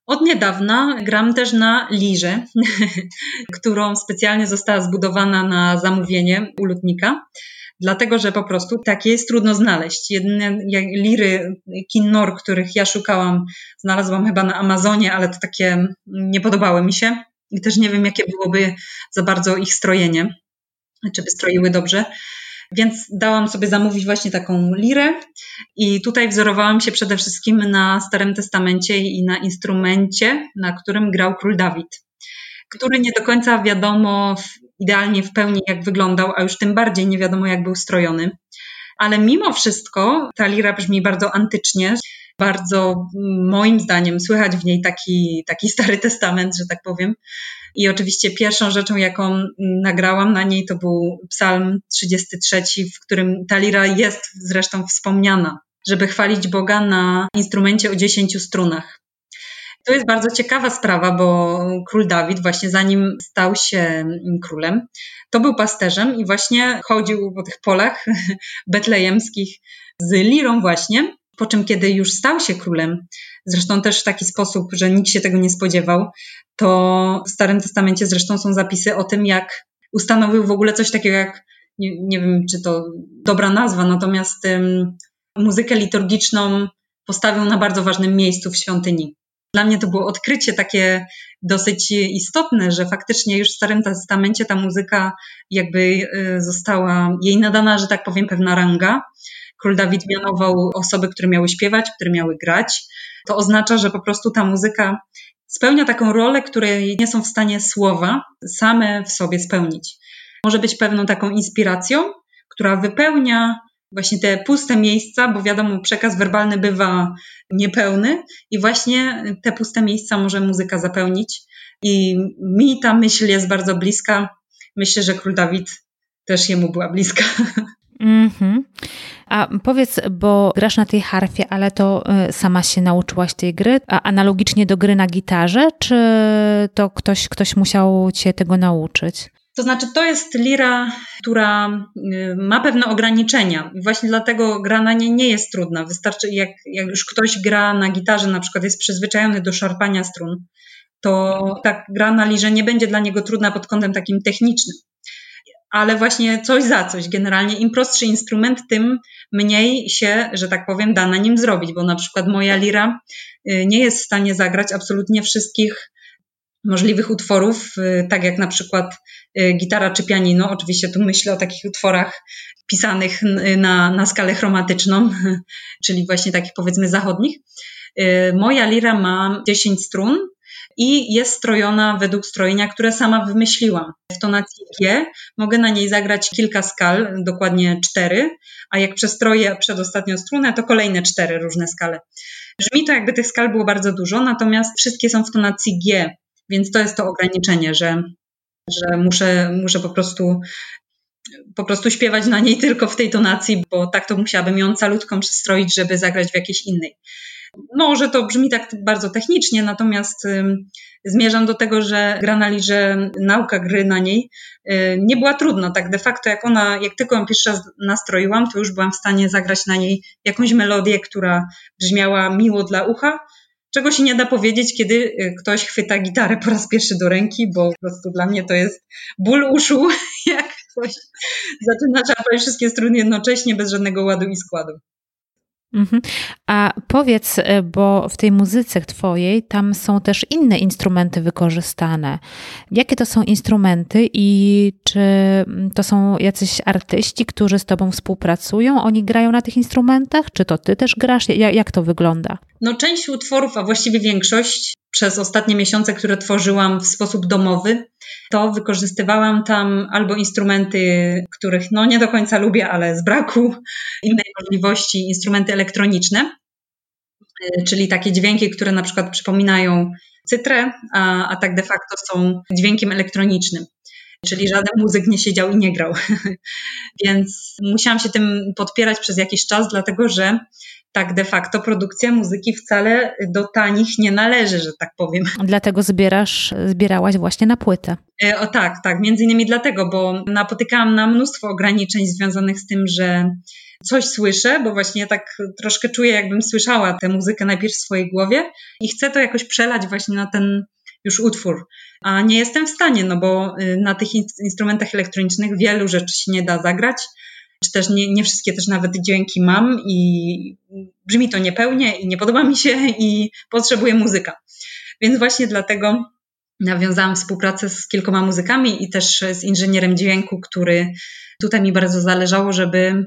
Od niedawna gram też na lirze, którą specjalnie została zbudowana na zamówienie u lutnika dlatego że po prostu takie jest trudno znaleźć. Jedyne liry Kinnor, których ja szukałam, znalazłam chyba na Amazonie, ale to takie nie podobały mi się i też nie wiem, jakie byłoby za bardzo ich strojenie, czy by stroiły dobrze. Więc dałam sobie zamówić właśnie taką lirę i tutaj wzorowałam się przede wszystkim na Starym Testamencie i na instrumencie, na którym grał król Dawid, który nie do końca wiadomo idealnie w pełni jak wyglądał, a już tym bardziej nie wiadomo jak był strojony. Ale mimo wszystko ta lira brzmi bardzo antycznie, bardzo moim zdaniem słychać w niej taki, taki stary testament, że tak powiem. I oczywiście pierwszą rzeczą, jaką nagrałam na niej, to był Psalm 33, w którym ta lira jest zresztą wspomniana, żeby chwalić Boga na instrumencie o dziesięciu strunach. To jest bardzo ciekawa sprawa, bo król Dawid, właśnie zanim stał się królem, to był pasterzem i właśnie chodził po tych polach betlejemskich z lirą właśnie, po czym kiedy już stał się królem, zresztą też w taki sposób, że nikt się tego nie spodziewał, to w Starym Testamencie zresztą są zapisy o tym, jak ustanowił w ogóle coś takiego jak, nie, nie wiem czy to dobra nazwa, natomiast um, muzykę liturgiczną postawił na bardzo ważnym miejscu w świątyni. Dla mnie to było odkrycie takie dosyć istotne, że faktycznie już w Starym Testamencie ta muzyka jakby y, została jej nadana, że tak powiem, pewna ranga. Król Dawid mianował osoby, które miały śpiewać, które miały grać. To oznacza, że po prostu ta muzyka spełnia taką rolę, której nie są w stanie słowa same w sobie spełnić. Może być pewną taką inspiracją, która wypełnia właśnie te puste miejsca, bo wiadomo, przekaz werbalny bywa niepełny i właśnie te puste miejsca może muzyka zapełnić. I mi ta myśl jest bardzo bliska. Myślę, że król Dawid też jemu była bliska. Mhm. A powiedz, bo grasz na tej harfie, ale to y, sama się nauczyłaś tej gry, a analogicznie do gry na gitarze, czy to ktoś, ktoś musiał cię tego nauczyć? To znaczy, to jest lira, która y, ma pewne ograniczenia właśnie dlatego gra na niej nie jest trudna. Wystarczy, jak, jak już ktoś gra na gitarze, na przykład jest przyzwyczajony do szarpania strun, to tak gra na lirze nie będzie dla niego trudna pod kątem takim technicznym. Ale właśnie coś za coś. Generalnie im prostszy instrument, tym mniej się, że tak powiem, da na nim zrobić, bo na przykład moja lira y, nie jest w stanie zagrać absolutnie wszystkich możliwych utworów, y, tak jak na przykład y, gitara czy pianino. Oczywiście tu myślę o takich utworach pisanych na, na skalę chromatyczną, czyli właśnie takich powiedzmy zachodnich. Moja lira ma 10 strun, i jest strojona według strojenia, które sama wymyśliłam. W tonacji G mogę na niej zagrać kilka skal, dokładnie cztery, a jak przestroję przedostatnią strunę, to kolejne cztery różne skale. Brzmi to jakby tych skal było bardzo dużo, natomiast wszystkie są w tonacji G, więc to jest to ograniczenie, że, że muszę, muszę po prostu po prostu śpiewać na niej tylko w tej tonacji, bo tak to musiałabym ją calutką przestroić, żeby zagrać w jakiejś innej. Może to brzmi tak bardzo technicznie, natomiast zmierzam do tego, że gra na liże, nauka gry na niej nie była trudna. Tak de facto, jak ona, jak tylko ją pierwszy raz nastroiłam, to już byłam w stanie zagrać na niej jakąś melodię, która brzmiała miło dla ucha, czego się nie da powiedzieć, kiedy y, ktoś chwyta gitarę po raz pierwszy do ręki, bo po prostu dla mnie to jest ból uszu, jak ktoś zaczyna czerpać wszystkie struny jednocześnie bez żadnego ładu i składu. Mhm. A powiedz, e, bo w tej muzyce twojej tam są też inne instrumenty wykorzystane. Jakie to są instrumenty i czy to są jacyś artyści, którzy z tobą współpracują? Oni grają na tych instrumentach? Czy to ty też grasz? Jak to wygląda? No, część utworów, a właściwie większość przez ostatnie miesiące, które tworzyłam w sposób domowy, to wykorzystywałam tam albo instrumenty, których no nie do końca lubię, ale z braku innej możliwości, instrumenty elektroniczne, y, czyli takie dźwięki, które na przykład przypominają cytrę, a, a tak de facto są dźwiękiem elektronicznym. Czyli żaden muzyk nie siedział i nie grał. Więc musiałam się tym podpierać przez jakiś czas, dlatego że tak de facto produkcja muzyki wcale do tanich nie należy, że tak powiem. Dlatego zbierasz, zbierałaś właśnie na płytę. E, o tak, tak, między innymi dlatego, bo napotykałam na mnóstwo ograniczeń związanych z tym, że coś słyszę, bo właśnie tak troszkę czuję, jakbym słyszała tę muzykę najpierw w swojej głowie i chcę to jakoś przelać właśnie na ten już utwór. A nie jestem w stanie, no bo y, na tych instrumentach elektronicznych wielu rzeczy się nie da zagrać czy też nie, nie wszystkie też nawet dźwięki mam i brzmi to niepełnie i nie podoba mi się i potrzebuję muzyka. Więc właśnie dlatego nawiązałam współpracę z kilkoma muzykami i też z inżynierem dźwięku, który tutaj mi bardzo zależało, żeby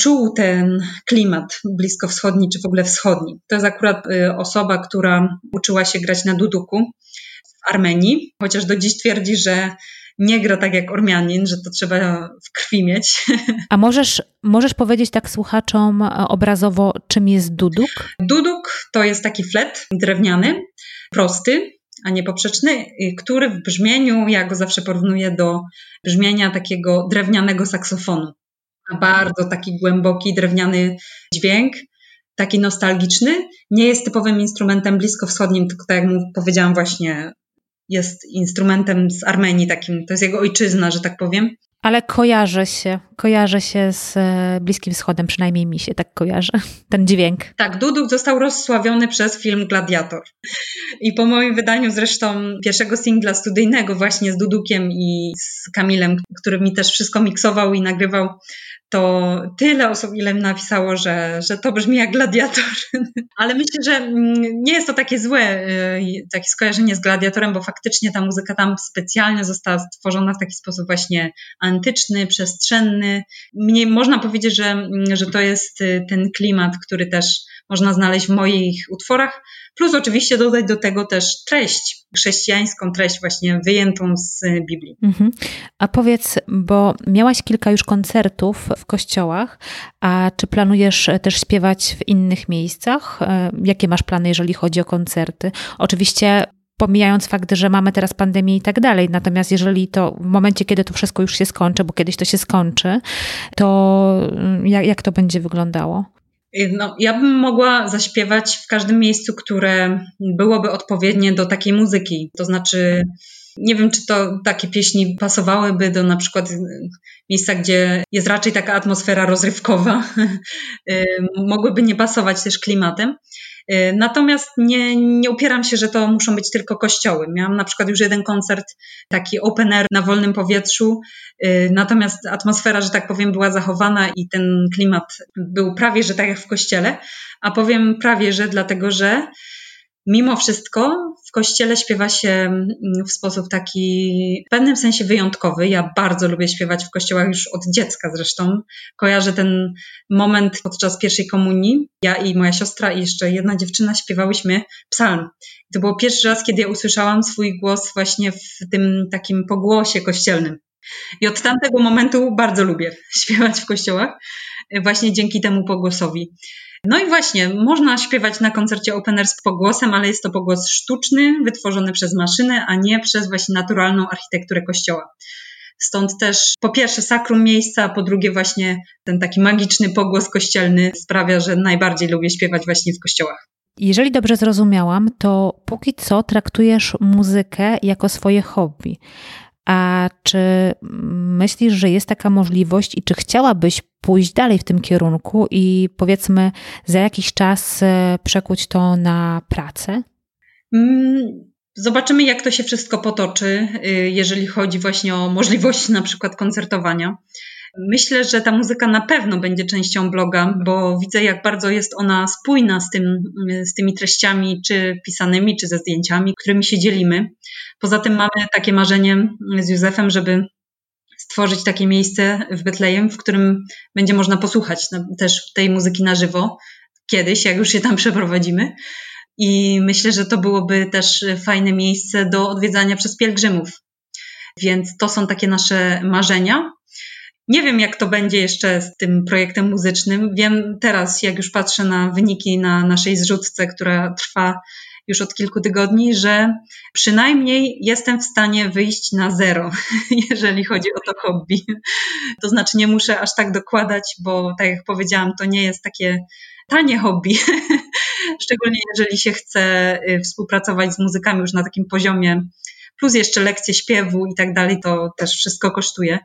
czuł ten klimat bliskowschodni czy w ogóle wschodni. To jest akurat y, osoba, która uczyła się grać na duduku w Armenii, chociaż do dziś twierdzi, że nie gra tak jak Ormianin, że to trzeba w krwi mieć. A możesz, możesz powiedzieć tak słuchaczom e, obrazowo, czym jest duduk? Duduk to jest taki flet drewniany, prosty, a nie poprzeczny, który w brzmieniu, ja go zawsze porównuję do brzmienia takiego drewnianego saksofonu. Bardzo taki głęboki, drewniany dźwięk, taki nostalgiczny. Nie jest typowym instrumentem bliskowschodnim, tylko tak jak powiedziałam właśnie, jest instrumentem z Armenii takim, to jest jego ojczyzna, że tak powiem. Ale kojarzy się, kojarzy się z e, Bliskim Wschodem, przynajmniej mi się tak kojarzy, ten dźwięk. Tak, Duduk został rozsławiony przez film Gladiator. I po moim wydaniu zresztą pierwszego singla studyjnego właśnie z Dudukiem i z Kamilem, który mi też wszystko miksował i nagrywał, to tyle osób, ile napisało, że, że to brzmi jak gladiator. Ale myślę, że mm, nie jest to takie złe, y, takie skojarzenie z gladiatorem, bo faktycznie ta muzyka tam specjalnie została stworzona w taki sposób właśnie antyczny, przestrzenny. Mnie można powiedzieć, że, mm, że to jest y, ten klimat, który też można znaleźć w moich utworach, plus oczywiście dodać do tego też treść, chrześcijańską treść właśnie wyjętą z Biblii. Mhm. A powiedz, bo miałaś kilka już koncertów w kościołach, a czy planujesz też śpiewać w innych miejscach? E, jakie masz plany, jeżeli chodzi o koncerty? Oczywiście pomijając fakt, że mamy teraz pandemię i tak dalej. Natomiast jeżeli to w momencie, kiedy to wszystko już się skończy, bo kiedyś to się skończy, to mm, jak, jak to będzie wyglądało? No, ja bym mogła zaśpiewać w każdym miejscu, które byłoby odpowiednie do takiej muzyki. To znaczy, nie wiem, czy to takie pieśni pasowałyby do na przykład miejsca, gdzie jest raczej taka atmosfera rozrywkowa. Mogłyby nie pasować też klimatem. Y, natomiast nie, nie upieram się, że to muszą być tylko kościoły. Miałam na przykład już jeden koncert, taki open air na wolnym powietrzu, y, natomiast atmosfera, że tak powiem, była zachowana i ten klimat był prawie, że tak jak w kościele. A powiem prawie, że dlatego, że mimo wszystko w kościele śpiewa się mm, w sposób taki w pewnym sensie wyjątkowy. Ja bardzo lubię śpiewać w kościołach już od dziecka zresztą. Kojarzę ten moment podczas pierwszej komunii. Ja i moja siostra i jeszcze jedna dziewczyna śpiewałyśmy psalm. To było pierwszy raz, kiedy ja usłyszałam swój głos właśnie w tym takim pogłosie kościelnym. I od tamtego momentu bardzo lubię śpiewać w kościołach, właśnie dzięki temu pogłosowi. No i właśnie, można śpiewać na koncercie open air z pogłosem, ale jest to pogłos sztuczny, wytworzony przez maszynę, a nie przez właśnie naturalną architekturę kościoła. Stąd też po pierwsze sakrum miejsca, a po drugie właśnie ten taki magiczny pogłos kościelny sprawia, że najbardziej lubię śpiewać właśnie w kościołach. Jeżeli dobrze zrozumiałam, to póki co traktujesz muzykę jako swoje hobby. A czy myślisz, że jest taka możliwość i czy chciałabyś pójść dalej w tym kierunku i powiedzmy za jakiś czas e, przekuć to na pracę? Mm, zobaczymy, jak to się wszystko potoczy, y, jeżeli chodzi właśnie o możliwość na przykład koncertowania. Myślę, że ta muzyka na pewno będzie częścią bloga, bo widzę, jak bardzo jest ona spójna z, tym, z tymi treściami, czy pisanymi, czy ze zdjęciami, którymi się dzielimy. Poza tym mamy takie marzenie z Józefem, żeby stworzyć takie miejsce w Betlejem, w którym będzie można posłuchać też tej muzyki na żywo kiedyś, jak już się tam przeprowadzimy. I myślę, że to byłoby też fajne miejsce do odwiedzania przez pielgrzymów. Więc to są takie nasze marzenia. Nie wiem, jak to będzie jeszcze z tym projektem muzycznym. Wiem teraz, jak już patrzę na wyniki na naszej zrzutce, która trwa już od kilku tygodni, że przynajmniej jestem w stanie wyjść na zero, jeżeli chodzi o to hobby. To znaczy, nie muszę aż tak dokładać, bo tak jak powiedziałam, to nie jest takie tanie hobby. Szczególnie jeżeli się chce y, współpracować z muzykami już na takim poziomie, plus jeszcze lekcje śpiewu i tak dalej, to też wszystko kosztuje.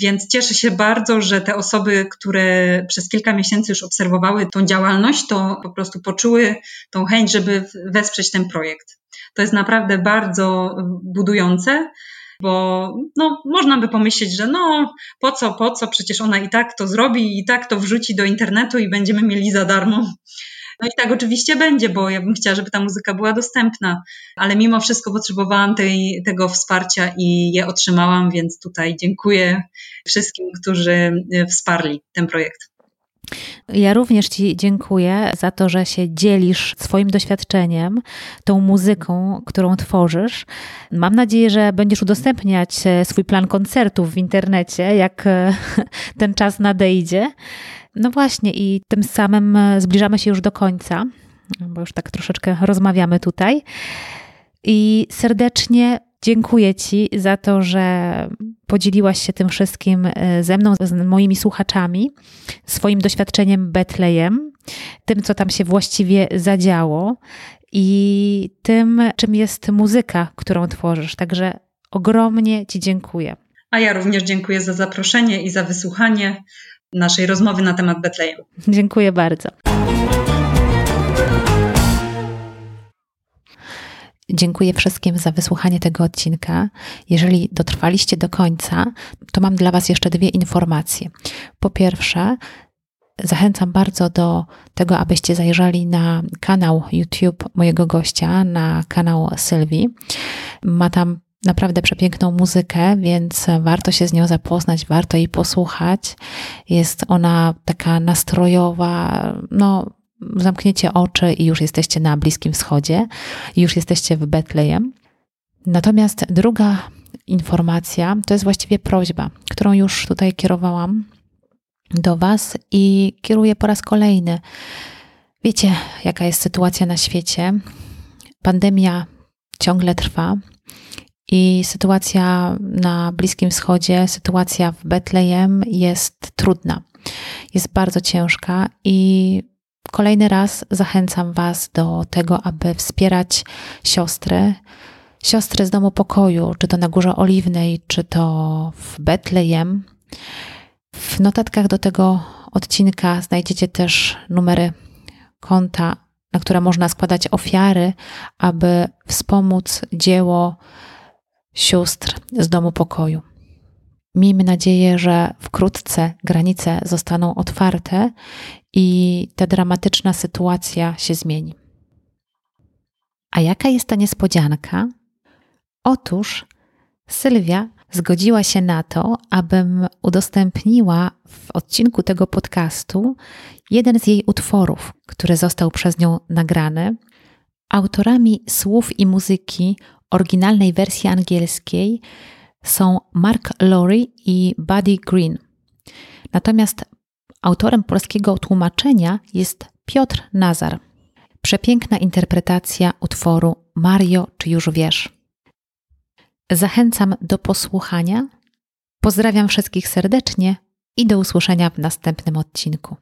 Więc cieszę się bardzo, że te osoby, które przez kilka miesięcy już obserwowały tą działalność, to po prostu poczuły tą chęć, żeby wesprzeć ten projekt. To jest naprawdę bardzo budujące, bo no, można by pomyśleć, że no po co, po co, przecież ona i tak to zrobi, i tak to wrzuci do internetu i będziemy mieli za darmo. No i tak oczywiście będzie, bo ja bym chciała, żeby ta muzyka była dostępna, ale mimo wszystko potrzebowałam tej, tego wsparcia i je otrzymałam, więc tutaj dziękuję wszystkim, którzy e, wsparli ten projekt. Ja również Ci dziękuję za to, że się dzielisz swoim doświadczeniem, tą muzyką, którą tworzysz. Mam nadzieję, że będziesz udostępniać e, swój plan koncertów w internecie, jak e, ten czas nadejdzie. No właśnie, i tym samym e, zbliżamy się już do końca, bo już tak troszeczkę rozmawiamy tutaj. I serdecznie dziękuję Ci za to, że podzieliłaś się tym wszystkim e, ze mną, z moimi słuchaczami, swoim doświadczeniem Betlejem, tym, co tam się właściwie zadziało i tym, czym jest muzyka, którą tworzysz. Także ogromnie Ci dziękuję. A ja również dziękuję za zaproszenie i za wysłuchanie naszej rozmowy na temat Betlejem. Dziękuję bardzo. Dziękuję wszystkim za wysłuchanie tego odcinka. Jeżeli dotrwaliście do końca, to mam dla Was jeszcze dwie informacje. Po pierwsze, zachęcam bardzo do tego, abyście zajrzeli na kanał YouTube mojego gościa, na kanał Sylwii. Ma tam naprawdę przepiękną muzykę, więc warto się z nią zapoznać, warto jej posłuchać. Jest ona taka nastrojowa, no zamkniecie oczy i już jesteście na Bliskim Wschodzie, już jesteście w Betlejem. Natomiast druga informacja to jest właściwie prośba, którą już tutaj kierowałam do Was i kieruję po raz kolejny. Wiecie, jaka jest sytuacja na świecie. Pandemia ciągle trwa. I sytuacja na Bliskim Wschodzie, sytuacja w Betlejem jest trudna, jest bardzo ciężka i kolejny raz zachęcam Was do tego, aby wspierać siostry, siostry z domu pokoju, czy to na Górze Oliwnej, czy to w Betlejem. W notatkach do tego odcinka znajdziecie też numery konta, na które można składać ofiary, aby wspomóc dzieło sióstr z domu pokoju. Miejmy nadzieję, że wkrótce granice zostaną otwarte i ta dramatyczna sytuacja się zmieni. A jaka jest ta niespodzianka? Otóż Sylwia zgodziła się na to, abym udostępniła w odcinku tego podcastu jeden z jej utworów, który został przez nią nagrany. Autorami słów i muzyki oryginalnej wersji angielskiej są Mark Lowry i Buddy Green. Natomiast autorem polskiego tłumaczenia jest Piotr Nazar. Przepiękna interpretacja utworu Mario, czy już wiesz? Zachęcam do posłuchania. Pozdrawiam wszystkich serdecznie i do usłyszenia w następnym odcinku.